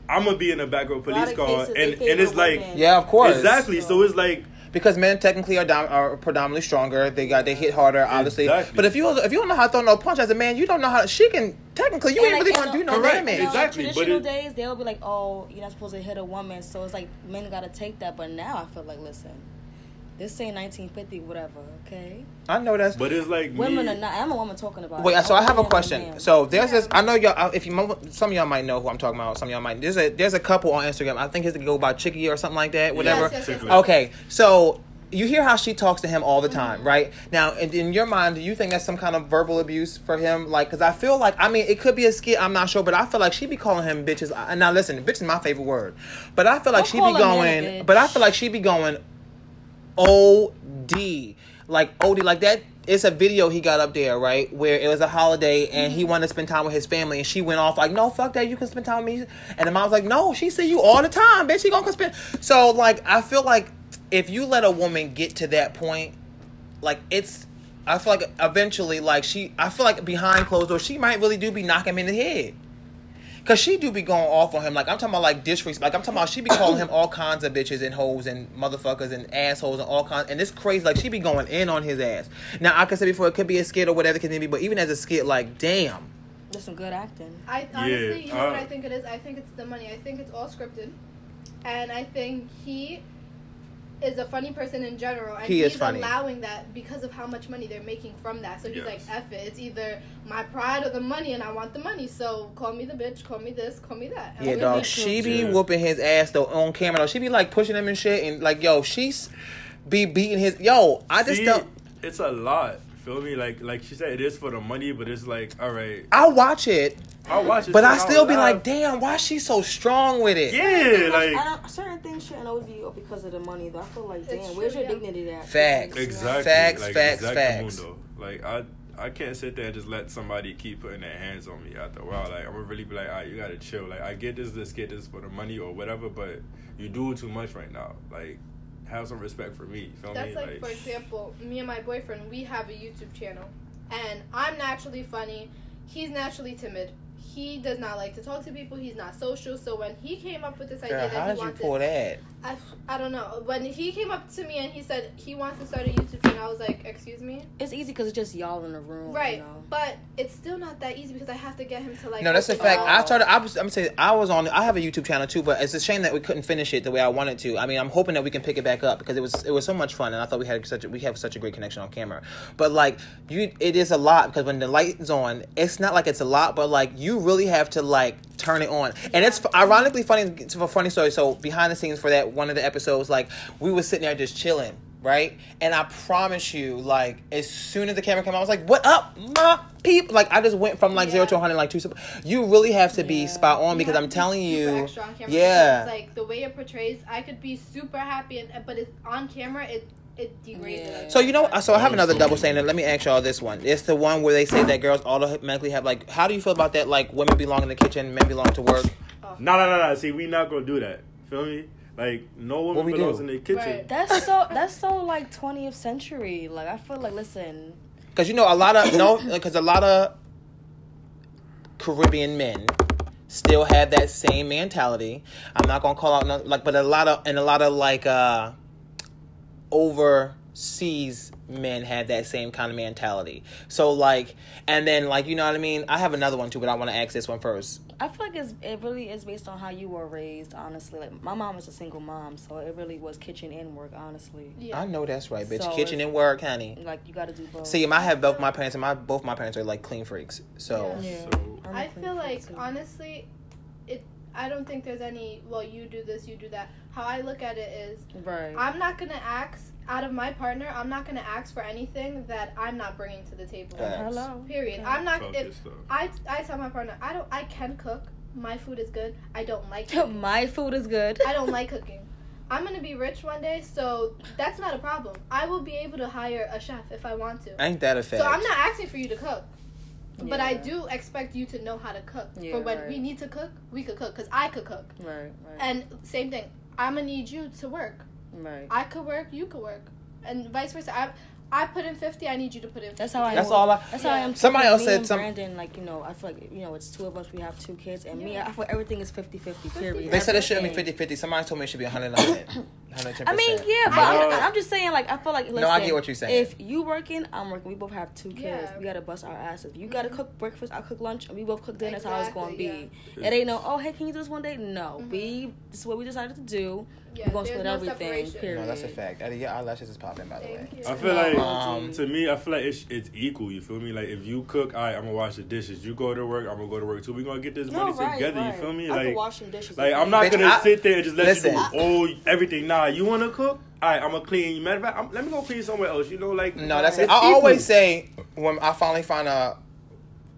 I'm gonna be in the back of a A police of car, and and it's like women. Yeah, of course. exactly. So it's like Because men technically are, dom- are predominantly stronger. They got they hit harder, obviously. Exactly. But if you if you don't know how to throw no punch as a man, you don't know how. to, She can technically you And, ain't like, really gonna do no Correct, damage. You know, Exactly, Like but traditional it- days, they'll be like, "Oh, you're not supposed to hit a woman," so it's like men gotta take that. But now I feel like, listen, this ain't 1950, whatever. Okay, I know that's. but it's like women me, are not. I'm a woman talking about. Wait, it. so I have a I'm question. So there's this. I know y'all. uh, If you some of y'all might know who I'm talking about. Some of y'all might. There's a there's a couple on Instagram. I think his go by Chicky or something like that. Whatever. Yes, yes, yes, Okay, so you hear how she talks to him all the time, right? Now, in, in your mind, do you think that's some kind of verbal abuse for him? Like, because I feel like, I mean, it could be a skit, I'm not sure, but I feel like she be calling him bitches. And now, listen, bitch is my favorite word, but I feel like Don't she call be a man a going, but I feel like she be going OD, like OD, like that. It's a video he got up there, right, where it was a holiday and he mm-hmm. wanted to spend time with his family, and she went off like, "No, fuck that, you can spend time with me." And the mom was like, "No, she see you all the time, bitch. She gonna come spend." So, like, I feel like if you let a woman get to that point, like it's, I feel like eventually, like she, I feel like behind closed doors, she might really do be knocking him in the head. Cause she do be going off on him, like I'm talking about, like disrespect. Like I'm talking about, she be calling him all kinds of bitches and hoes and motherfuckers and assholes and all kinds. And it's crazy, like she be going in on his ass. Now I can say before it could be a skit or whatever it can be, but even as a skit, like damn, There's some good acting. I honestly, you know what uh, I think it is? I think it's the money. I think it's all scripted, and I think he is a funny person in general, and He is he's funny. allowing that because of how much money they're making from that. So he's Yes. like, "F it, it's either my pride or the money, and I want the money. So call me the bitch, call me this, call me that." And yeah, dog. make- She be Yeah. whooping his ass though on camera. Though she be like pushing him and shit, and like yo, she's be beating his yo. I just see, don't. it's a lot. Feel me? Like like she said, it is for the money, but it's like, all right, I'll watch it, I'll watch it. but I still be like, damn, why she so strong with it? yeah, like I don't, certain things shouldn't always be because of the money. Though I feel like, damn, It's where's your yeah. dignity at? Facts. exactly, Facts, like, facts, exact facts. mundo. Like I. I can't sit there and just let somebody keep putting their hands on me after a while. Like I'm gonna really be like, all right, you gotta chill. Like I get this, this, get this for the money or whatever, but you do too much right now. Like have some respect for me. You feel That's me? like, for example, me and my boyfriend, we have a YouTube channel, and I'm naturally funny. He's naturally timid. He does not like to talk to people. He's not social. So when he came up with this idea Girl, that how he did you wanted, pull that? I, I don't know. When he came up to me and he said he wants to start a YouTube channel, I was like, excuse me? It's easy because it's just y'all in the room. Right. You know? But it's still not that easy because I have to get him to like. No, that's a fact. up. I started. I was. I'm saying I was on. I have a YouTube channel too, but it's a shame that we couldn't finish it the way I wanted to. I mean, I'm hoping that we can pick it back up because it was it was so much fun, and I thought we had such a, we have such a great connection on camera. But like you, it is a lot because when the light's on, it's not like it's a lot, but like you really have to like turn it on, and it's ironically funny. It's a funny story. So behind the scenes for that one of the episodes, like we were sitting there just chilling. Right, and I promise you, like as soon as the camera came, I was like, "What up, my people?" Like I just went from like zero to 100 like two. sep- You really have to be Yeah. spot on You because I'm telling you, extra on camera yeah. because, like the way it portrays, I could be super happy, and but it's on camera. It it degrades Yeah. So you know, so I have another double standard. Let me ask y'all this one. It's the one where they say that girls automatically have like. How do you feel about that? Like women belong in the kitchen, men belong to work. No, no, no, no. See, we not gonna do that. Feel me? Like no What woman belongs do? in the kitchen. Right. That's so. That's so like 20th century. Like I feel like listen. Because you know a lot of no, because a lot of Caribbean men still have that same mentality. I'm not gonna call out no, like, but a lot of and a lot of like uh overseas men have that same kind of mentality. So like, and then like you know what I mean. I have another one too, but I want to ask this one first. I feel like it's, it really is based on how you were raised. Honestly, like my mom was a single mom, so it really was kitchen and work. Honestly, Yeah. I know that's right, bitch. So Kitchen it's- and work, honey. like you got to do both. See, I have both my parents, and my both my parents are like clean freaks. So Yeah. yeah. So- I'm a I clean feel like too. honestly, it. I don't think there's any. Well, you do this, you do that. How I look at it is, right. I'm not gonna ask out of my partner. I'm not gonna ask for anything that I'm not bringing to the table. Hello. Period. Yeah. I'm not. If. I I tell my partner, I don't. I can cook. My food is good. I don't like. cooking. My food is good. I don't like cooking. I'm gonna be rich one day, so that's not a problem. I will be able to hire a chef if I want to. ain't that a fact? So I'm not asking for you to cook. But I do expect you to know how to cook. Yeah, for when right. we need to cook, we could cook because I could cook. Right. Right. And same thing, I'm gonna need you to work. Right. I could work, you could work, and vice versa. I I put in fifty, I need you to put in. 50. That's how I. That's am. all I- That's how I am. Somebody else me said something. Brandon, like you know, I feel like you know, it's two of us. We have two kids, and me, I feel everything is 50-50, Period. They said it shouldn't be Everything. 50 50. Somebody told me it should be 110. 110%. I mean, yeah, but I'm, I'm just saying, like, I feel like. Listen, No, I get what you're saying. If you working, I'm working. We both have two kids. Yeah. We gotta bust our asses. You gotta cook breakfast. I cook lunch, and we both cook dinner. That's how it's gonna Exactly, be. It ain't no. Oh, hey, can you do this one day? No, Mhm. we. This is what we decided to do. Yeah, We're gonna split no everything. separation. Period. No, that's a fact. Eddy, your eyelashes is popping, by the way. You. I feel like Um, to me, I feel like it's it's equal. You feel me? Like if you cook, I I'm gonna wash the dishes. You go to work, I'm gonna go to work too. We gonna get this No, money right, together. right. You feel me? I Like can wash some dishes. like. I'm not Bitch, gonna I- sit there and just let Listen. you do oh everything. Nah, you wanna cook? Alright, I'm gonna clean. You. Matter of fact, I'm, let me go clean somewhere else. You know, like No, that's it. I equal. always say when I finally find a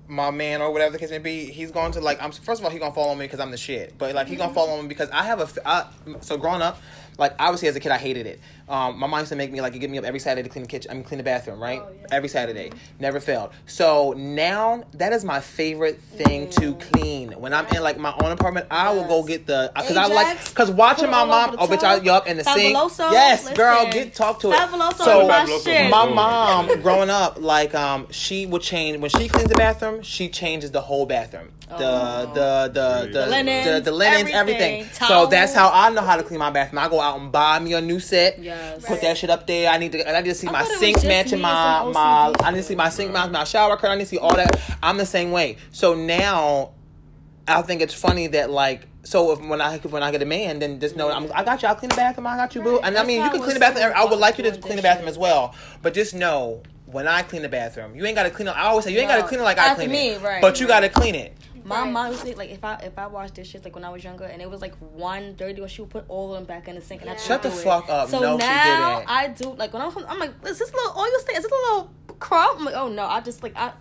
my man or whatever the case may be, he's going to like. I'm first of all, he gonna follow me because I'm the shit. But like, he gonna mm-hmm. follow me because I have a. I, so growing up, like obviously as a kid, I hated it. Um, my mom used to make me like get me up every Saturday to clean the kitchen. I mean, clean the bathroom, right? Oh, yeah. Every Saturday, never failed. So now that is my favorite thing to clean. When I'm in like my own apartment, I will go get the because I like because watching my mom. Oh, bitch, I tub. yup in the sink. Fabuloso, Yes, girl, listen. get talk to it. Fabuloso So my my mom growing up like um she would change when she cleans the bathroom she changes the whole bathroom the Oh. the the the The linens, the, the linens everything, everything, so that's how. I know how to clean my bathroom I go out and buy me a new set Yes. put that shit up there I need to I need to see I my thought it was sink matching my my I need to see my sink match my shower curtain I need to see all that I'm the same way so now I think it's funny that like so if when I when I get a man, then just know I'm, I got you. I'll clean the bathroom. I got you, boo. Right. And I mean, you can clean the bathroom. I would like you to clean the bathroom as well. But just know when I clean the bathroom, you ain't got to clean it. I always say you ain't got to clean it like I clean me, it, right, but you right. got to clean it. My Right. mom used to like if I if I washed dishes like when I was younger and it was like one dirty one, she would put all of them back in the sink and I Yeah. Shut the do it. fuck up. So no, she now didn't. I do like when I'm home, I'm like, is this little oil stain? Is this a little crumb? I'm like, oh no, I just like I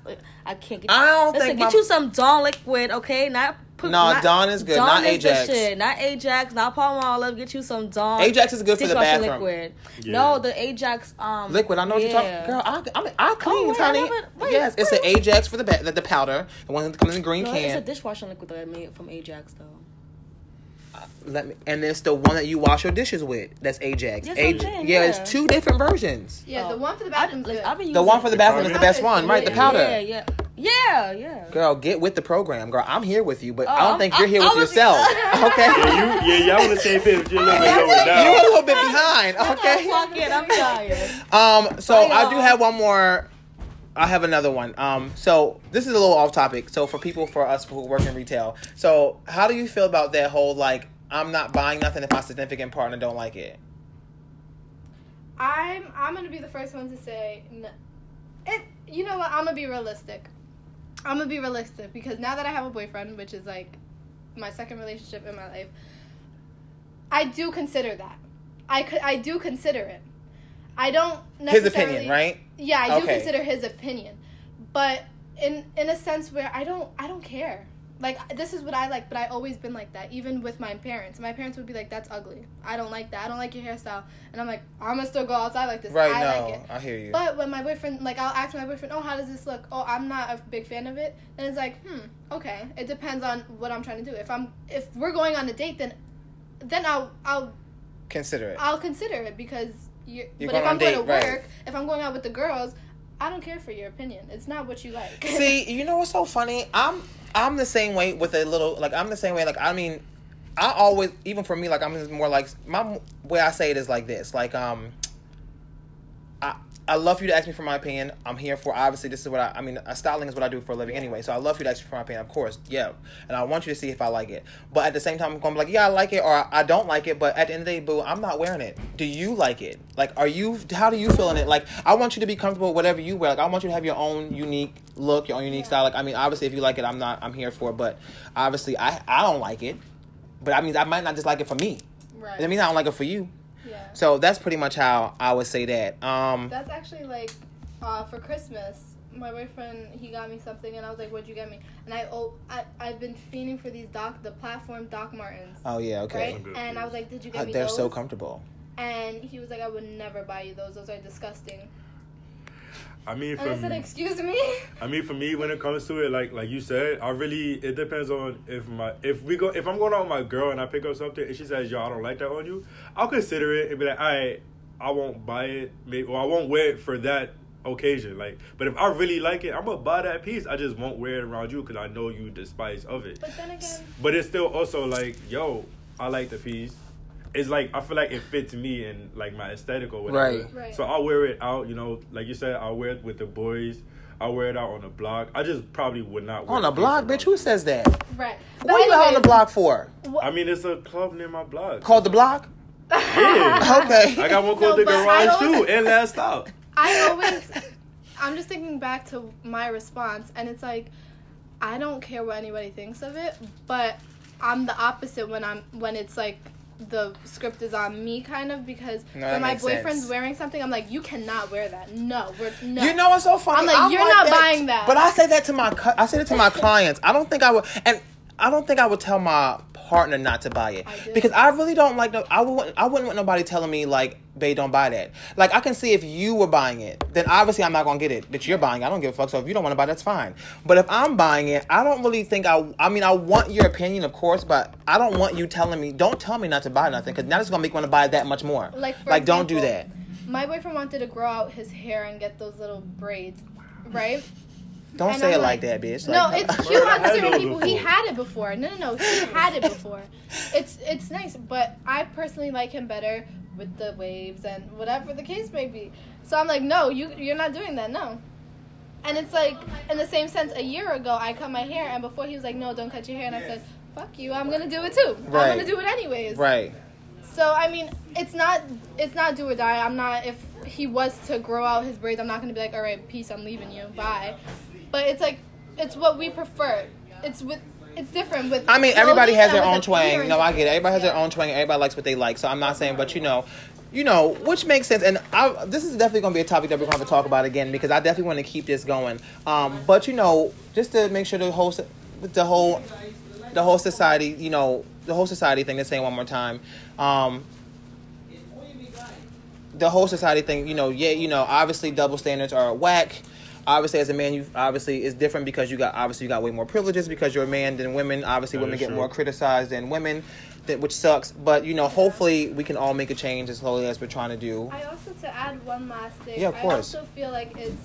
I can't get. I don't Listen, think get my- you some Dawn liquid, okay? Not put. No, not, Dawn is good, not is the Ajax. shit. Not Ajax, not Palm Palmolive. Get you some Dawn. Ajax is good for the bathroom. liquid. Yeah. No, the Ajax um Liquid, I know what you're talking. Girl, I, I, I clean, wait, I honey. never- wait, yes, it's wait. an Ajax for the ba- the, the powder, the one that comes in the green No, it's a can. dishwashing liquid that I made from Ajax though. Let me, and it's the one that you wash your dishes with. That's Ajax. Yes, Aj- I'm saying, yeah, yeah. it's two different versions. Yeah, the Oh. one for the I, bathroom's listen, good. I've been The one for the bathroom is the best one, right? The powder. Yeah, yeah. Yeah, yeah. Girl, get with the program, girl. I'm here with you, but I Oh, don't think you're I- here I with was- yourself. Okay. Yeah, you, yeah, y'all on the same page. You're a little bit lower You're a little bit behind. Okay. Fuck it, I'm tired. Um, so Bye, I do have one more. I have another one. Um, so this is a little off topic. So for people, for us who work in retail, so how do you feel about that whole like I'm not buying nothing if my significant partner don't like it? I'm I'm gonna be the first one to say no. it. You know what? I'm gonna be realistic. I'm gonna be realistic because now that I have a boyfriend, which is like my second relationship in my life, I do consider that. I could I do consider it. I don't His necessarily, opinion, right? Yeah, I do Okay. consider his opinion, but in in a sense where I don't I don't care. Like this is what I like, but I always been like that. Even with my parents, my parents would be like, "That's ugly. I don't like that. I don't like your hairstyle." And I'm like, "I'm gonna still go outside like this. Right? I no, like it." I hear you. But when my boyfriend, like, I'll ask my boyfriend, "Oh, how does this look?" "Oh, I'm not a big fan of it." And it's like, "Hmm, okay." It depends on what I'm trying to do. If I'm if we're going on a date, then then I'll I'll Consider it. I'll consider it because you. You're But going if I'm going to work, right. if I'm going out with the girls, I don't care for your opinion. It's not what you like. See, you know what's so funny? I'm I'm the same way with a little like I'm the same way. Like I mean, I always even for me like I'm more like my way I say it is like this. Like um, I love you to ask me for my opinion. I'm here for obviously this is what I I mean. Uh, styling is what I do for a living anyway. So I love you to ask me for my opinion, of course, yeah. And I want you to see if I like it. But at the same time, I'm going to be like, yeah, I like it or I don't like it. But at the end of the day, boo, I'm not wearing it. Do you like it? Like, are you? How do you feel in it? Like, I want you to be comfortable with whatever you wear. Like, I want you to have your own unique look, your own unique style. Like, I mean, obviously, if you like it, I'm not. I'm here for it. But obviously, I I don't like it. But I mean, I might not just like it for me. right. That means I don't like it for you. Yeah. So that's pretty much how I would say that. Um, That's actually like uh, for Christmas. My boyfriend he got me something, and I was like, "What'd you get me?" And I oh I I've been fiending for these Doc the platform Doc Martens. oh yeah, okay. Right, Good and I was like, "Did you Uh, get me they're those?" so comfortable. and he was like, "I would never buy you those. Those are disgusting." I mean, And I for said, me, "Excuse me." I mean, for me, when it comes to it, like like you said, I really it depends on if my if we go if I'm going out with my girl and I pick up something and she says, "Yo, I don't like that on you," I'll consider it and be like, "I I won't buy it, maybe or I won't wear it for that occasion." Like, but if I really like it, I'm gonna buy that piece. I just won't wear it around you because I know you despise of it. But then again, But it's still also like, yo, I like the piece. It's like I feel like it fits me and like my aesthetic or whatever. Right. Right. So I'll wear it out, you know, like you said, I'll wear it with the boys. I'll wear it out on the block. I just probably would not wear On the block, bitch. Who says that? right? What are you out on the block for? I mean, it's a club near my block. Called the block? Yeah. Okay. I got one No, called the garage don't- too, and last stop. I always, I'm just thinking back to my response, and it's like, I don't care what anybody thinks of it, but I'm the opposite when I'm when it's like the script is on me, kind of because No, when my boyfriend's sense. wearing something, I'm like, you cannot wear that. No, we're no. You know what's so funny? I'm like, you're not buying that. But I say that to my I say that to my clients. I don't think I would, and I don't think I would tell my partner not to buy it I because I really don't like. No, I wouldn't. I wouldn't want nobody telling me like, "Babe, don't buy that." Like I can see if you were buying it, then obviously I'm not gonna get it. But you're buying. it. I don't give a fuck. So if you don't want to buy, that's fine. But if I'm buying it, I don't really think I. I mean, I want your opinion, of course, but I don't want you telling me. Don't tell me not to buy nothing because now it's gonna make me want to buy that much more. Like, for like don't do that. My boyfriend wanted to grow out his hair and get those little braids, right? Don't And say I'm it like, like that, bitch. No, Like, it's cute I on certain those people. He had it before. No, no, no. He had it before. It's it's nice, but I personally like him better with the waves and whatever the case may be. So I'm like, no, you you're not doing that. No. And it's like in the same sense. A year ago, I cut my hair, and before he was like, no, don't cut your hair, and I said, fuck you, I'm gonna do it too. Right. I'm gonna do it anyways. right. So I mean, it's not it's not do or die. I'm not if he was to grow out his braids, I'm not gonna be like, all right, peace, I'm leaving you, bye. But it's like it's what we prefer. It's with it's different with. I mean, everybody has their own twang. No, I get it. Everybody has their own twang. Everybody likes what they like. So I'm not saying, but you know, you know, which makes sense. And I, this is definitely going to be a topic that we're going to talk about again because I definitely want to keep this going. Um, but you know, just to make sure the whole, the whole, the whole society, you know, the whole society thing. Let's say one more time. Um, the whole society thing, you know, yeah, you know, obviously double standards are whack. Obviously, as a man, you obviously is different because you got obviously you got way more privileges because you're a man than women. Obviously, That women get true. more criticized than women, that which sucks. But you know, hopefully, we can all make a change as slowly as we're trying to do. I also to add one last thing. Yeah, of course. I also feel like it's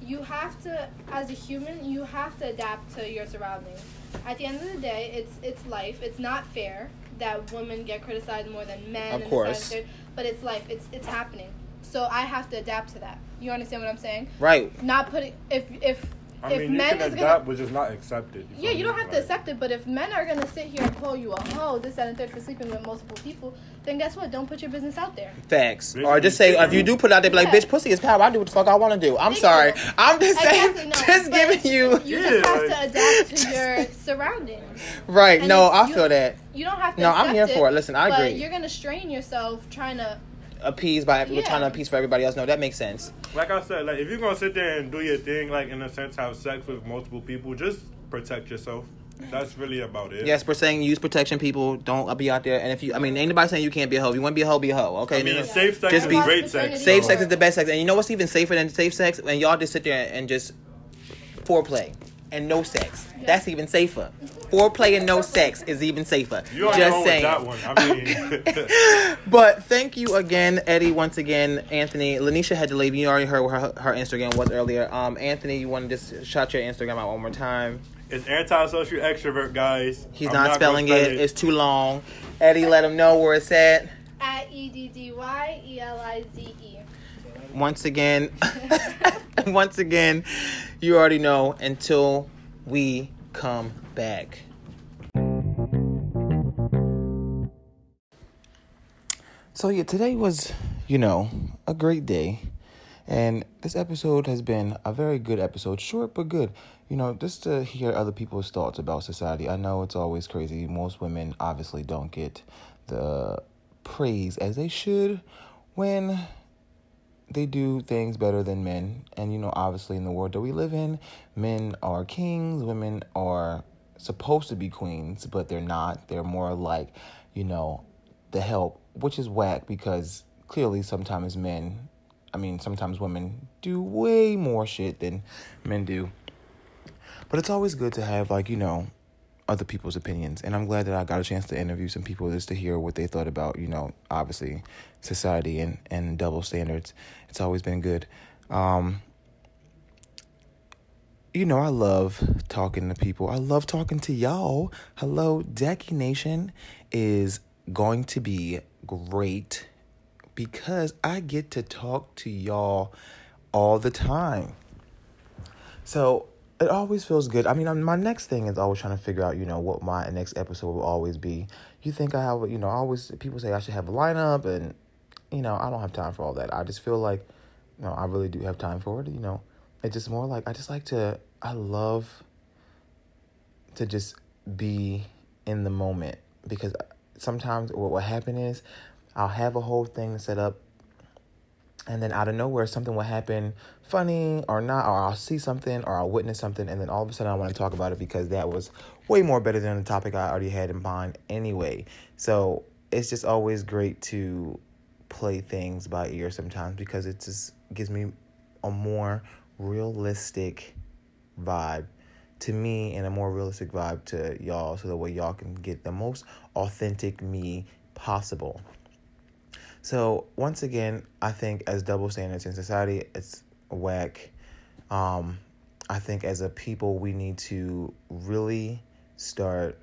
you have to, as a human, you have to adapt to your surroundings. At the end of the day, it's it's life. It's not fair that women get criticized more than men. Of and this, that, and course. but it's life. It's it's happening. So I have to adapt to that. You understand what I'm saying? Right. Not putting if if I if mean, you men can is adapt, gonna but just not accept it. yeah, you don't me? have to accept it. But if men are gonna sit here and call you a hoe, this that, and third for sleeping with multiple people, then guess what? Don't put your business out there. Facts. Bitch, Or just say if you do put it out there, be like, Yeah. bitch, pussy is power. I do what the fuck I want to do. I'm Thank sorry. you. I'm just saying, Exactly, no, just but giving you. You Yeah, just have like- to adapt to your surroundings. Right. And No, it's- I you- feel that. You don't have to. No, I'm accept here for it. Listen, I but agree. You're gonna strain yourself trying to. Appease by we're Yeah. trying to appease for everybody else. No, that makes sense. Like I said, like if you're gonna sit there and do your thing, like in a sense, have sex with multiple people, just protect yourself. That's really about it. Yes, we're saying use protection, people. Don't be out there. And if you, I mean, ain't nobody saying you can't be a hoe. You want to be a hoe, be a hoe. Okay. I mean, No, no. safe sex Just is be- great sex. Safe so- sex is the best sex, and you know what's even safer than safe sex? And y'all just sit there and just foreplay and no sex. That's even safer. Foreplay and no sex is even safer. You already just saying. that one. I mean, But thank you again, Eddy. Once again, Anthony. Lanisha had to leave. You already heard what her, her Instagram was earlier. Um, Anthony, you want to just shout your Instagram out one more time? it's anti-social extrovert, guys. He's I'm not, gonna spelling spell it. It's too long. Eddy, let him know where it's at. At E D D Y E L I Z E. Once again, once again, you already know. Until we come back. So yeah, today was, you know, a great day. And this episode has been a very good episode, short but good. You know, just to hear other people's thoughts about society. I know it's always crazy. Most women obviously don't get the praise as they should when they do things better than men. And you know, obviously in the world that we live in, men are kings, women are supposed to be queens, but they're not. They're more like, you know, the help, which is whack because clearly sometimes men, I mean, sometimes women do way more shit than men do. But it's always good to have like, you know, other people's opinions. And I'm glad that I got a chance to interview some people just to hear what they thought about, you know, obviously society and, and double standards. It's always been good. Um, you know, I love talking to people. I love talking to y'all. Hello, Decky Nation is going to be great because I get to talk to y'all all the time. So it always feels good. I mean, my next thing is always trying to figure out, you know, what my next episode will always be. You think I have, you know, I always people say I should have a lineup, and you know, I don't have time for all that. I just feel like, you know, I really do have time for it. You know, it's just more like I just like to. I love to just be in the moment because sometimes what will happen is I'll have a whole thing set up and then out of nowhere something will happen funny or not or i'll see something or i'll witness something and then all of a sudden i want to talk about it because that was way more better than the topic i already had in mind anyway. So it's just always great to play things by ear sometimes because it just gives me a more realistic vibe to me and a more realistic vibe to y'all so that way y'all can get the most authentic me possible so once again, I think as double standards in society, it's whack. Um, I think as a people, we need to really start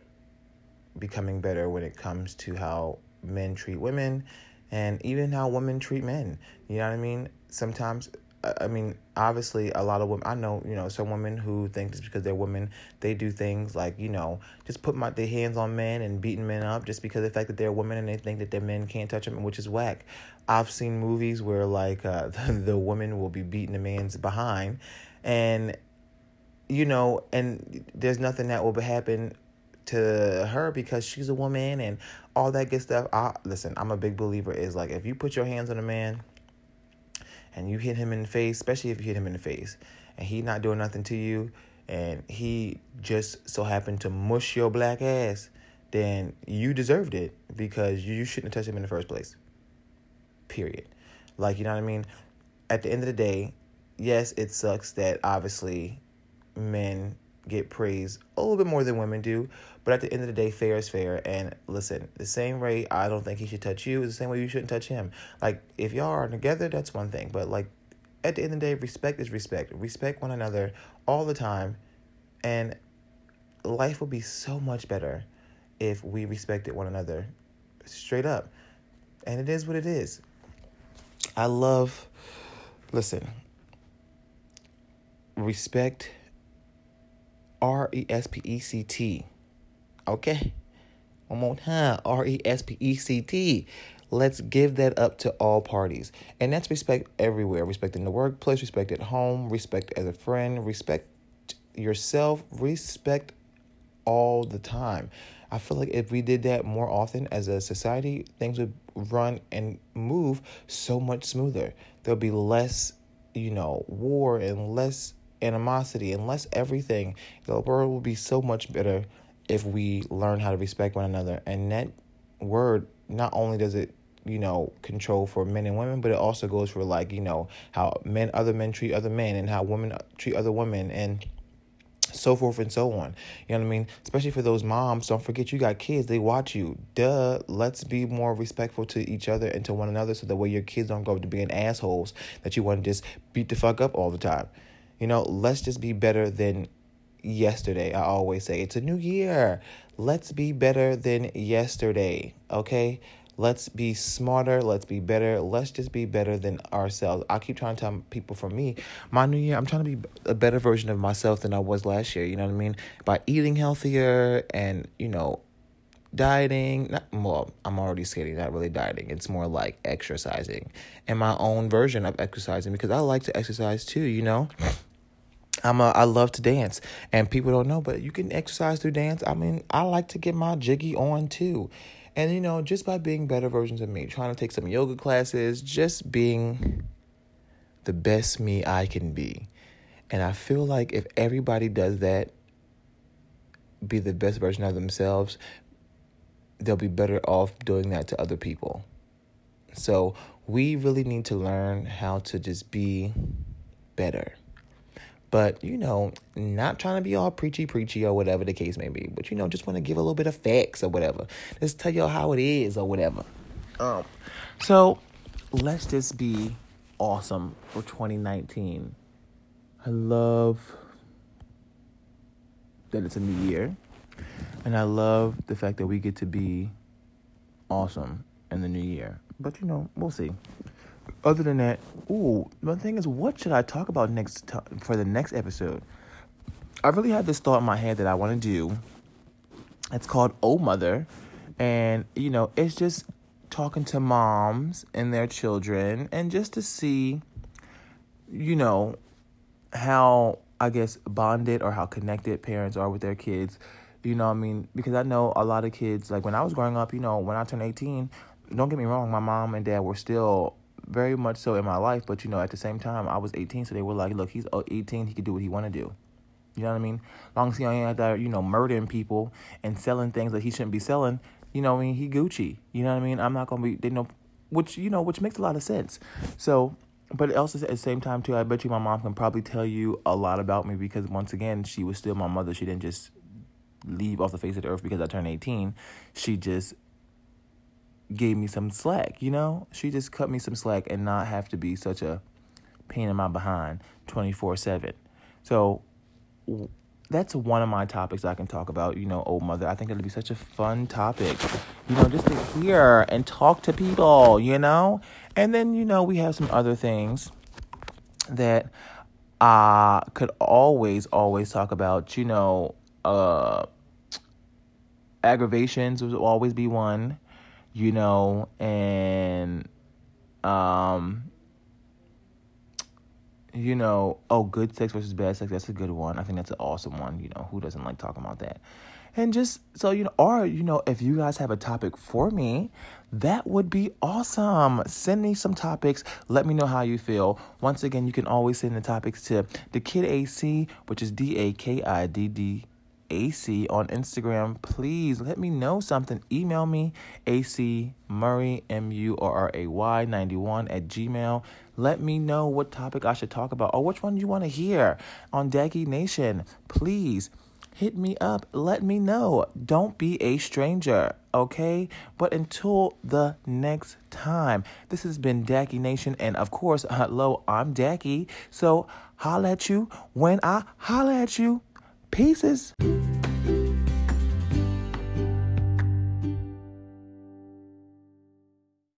becoming better when it comes to how men treat women, and even how women treat men. You know what I mean? Sometimes, I mean, obviously, a lot of women. I know, you know, some women who think just because they're women, they do things like you know, just put my their hands on men and beating men up just because of the fact that they're women and they think that their men can't touch them, which is whack. I've seen movies where like uh, the, the woman will be beating the man's behind, and you know, and there's nothing that will happen to her because she's a woman and all that good stuff. I listen, I'm a big believer is like if you put your hands on a man and you hit him in the face, especially if you hit him in the face, and he not doing nothing to you, and he just so happened to mush your black ass, then you deserved it because you shouldn't have touched him in the first place. Period. Like you know what I mean? At the end of the day, yes, it sucks that obviously men get praised a little bit more than women do. But at the end of the day, fair is fair. And listen, the same way I don't think he should touch you is the same way you shouldn't touch him. Like if y'all are together, that's one thing. But like at the end of the day, respect is respect. Respect one another all the time, and life will be so much better if we respected one another straight up. And it is what it is. I love, listen, respect, R E S P E C T. Okay? One more time, R E S P E C T. Let's give that up to all parties. And that's respect everywhere respect in the workplace, respect at home, respect as a friend, respect yourself, respect all the time. I feel like if we did that more often as a society, things would run and move so much smoother. There'll be less, you know, war and less animosity and less everything. The world will be so much better if we learn how to respect one another. And that word, not only does it, you know, control for men and women, but it also goes for like, you know, how men, other men treat other men and how women treat other women and so forth and so on. You know what I mean? Especially for those moms, don't forget you got kids, they watch you. Duh, let's be more respectful to each other and to one another so that way your kids don't go up to being assholes that you want to just beat the fuck up all the time. You know, let's just be better than yesterday. I always say it's a new year. Let's be better than yesterday, okay? Let's be smarter. Let's be better. Let's just be better than ourselves. I keep trying to tell people from me, my new year, I'm trying to be a better version of myself than I was last year. You know what I mean? By eating healthier and, you know, dieting. Not, well, I'm already skating, not really dieting. It's more like exercising and my own version of exercising because I like to exercise too, you know? I'm a, I love to dance, and people don't know, but you can exercise through dance. I mean, I like to get my jiggy on too, and you know, just by being better versions of me, trying to take some yoga classes, just being the best me I can be, and I feel like if everybody does that, be the best version of themselves, they'll be better off doing that to other people. So we really need to learn how to just be better. But, you know, not trying to be all preachy, preachy, or whatever the case may be. But, you know, just want to give a little bit of facts or whatever. Just tell y'all how it is or whatever. Um, so let's just be awesome for 2019. I love that it's a new year. And I love the fact that we get to be awesome in the new year. But, you know, we'll see other than that, ooh, the thing is, what should I talk about next t- for the next episode? I really had this thought in my head that I want to do. It's called Oh Mother, and you know, it's just talking to moms and their children, and just to see, you know, how I guess bonded or how connected parents are with their kids. You know, I mean, because I know a lot of kids. Like when I was growing up, you know, when I turned eighteen, don't get me wrong, my mom and dad were still very much so in my life. But you know, at the same time, I was 18, so they were like, "Look, he's 18. He can do what he want to do." You know what I mean? long as he ain't out there, you know, murdering people and selling things that he shouldn't be selling. You know I mean? He Gucci. You know what I mean? I'm not gonna be. They know, which you know, which makes a lot of sense. So, but also at the same time too, I bet you my mom can probably tell you a lot about me because once again, she was still my mother. She didn't just leave off the face of the earth because I turned 18. She just gave me some slack, you know? She just cut me some slack and not have to be such a pain in my behind 24 7. So that's one of my topics I can talk about, you know, old mother. I think it'll be such a fun topic, you know, just to hear and talk to people, you know? And then, you know, we have some other things that I could always, always talk about, you know, uh, aggravations will always be one you know, and um you know, oh, good sex versus bad sex, that's a good one. I think that's an awesome one. You know, who doesn't like talking about that? And just so you know, or you know, if you guys have a topic for me, that would be awesome. Send me some topics. Let me know how you feel. Once again, you can always send the topics to Da Kidd AC, which is D A K I D D AC on Instagram. Please let me know something. Email me, AC Murray, M U R R A Y 91 at Gmail. Let me know what topic I should talk about or which one you want to hear on Daggy Nation. Please hit me up. Let me know. Don't be a stranger, okay? But until the next time, this has been Dacky Nation. And of course, hello, I'm Dacky. So holla at you when I holla at you. Pieces.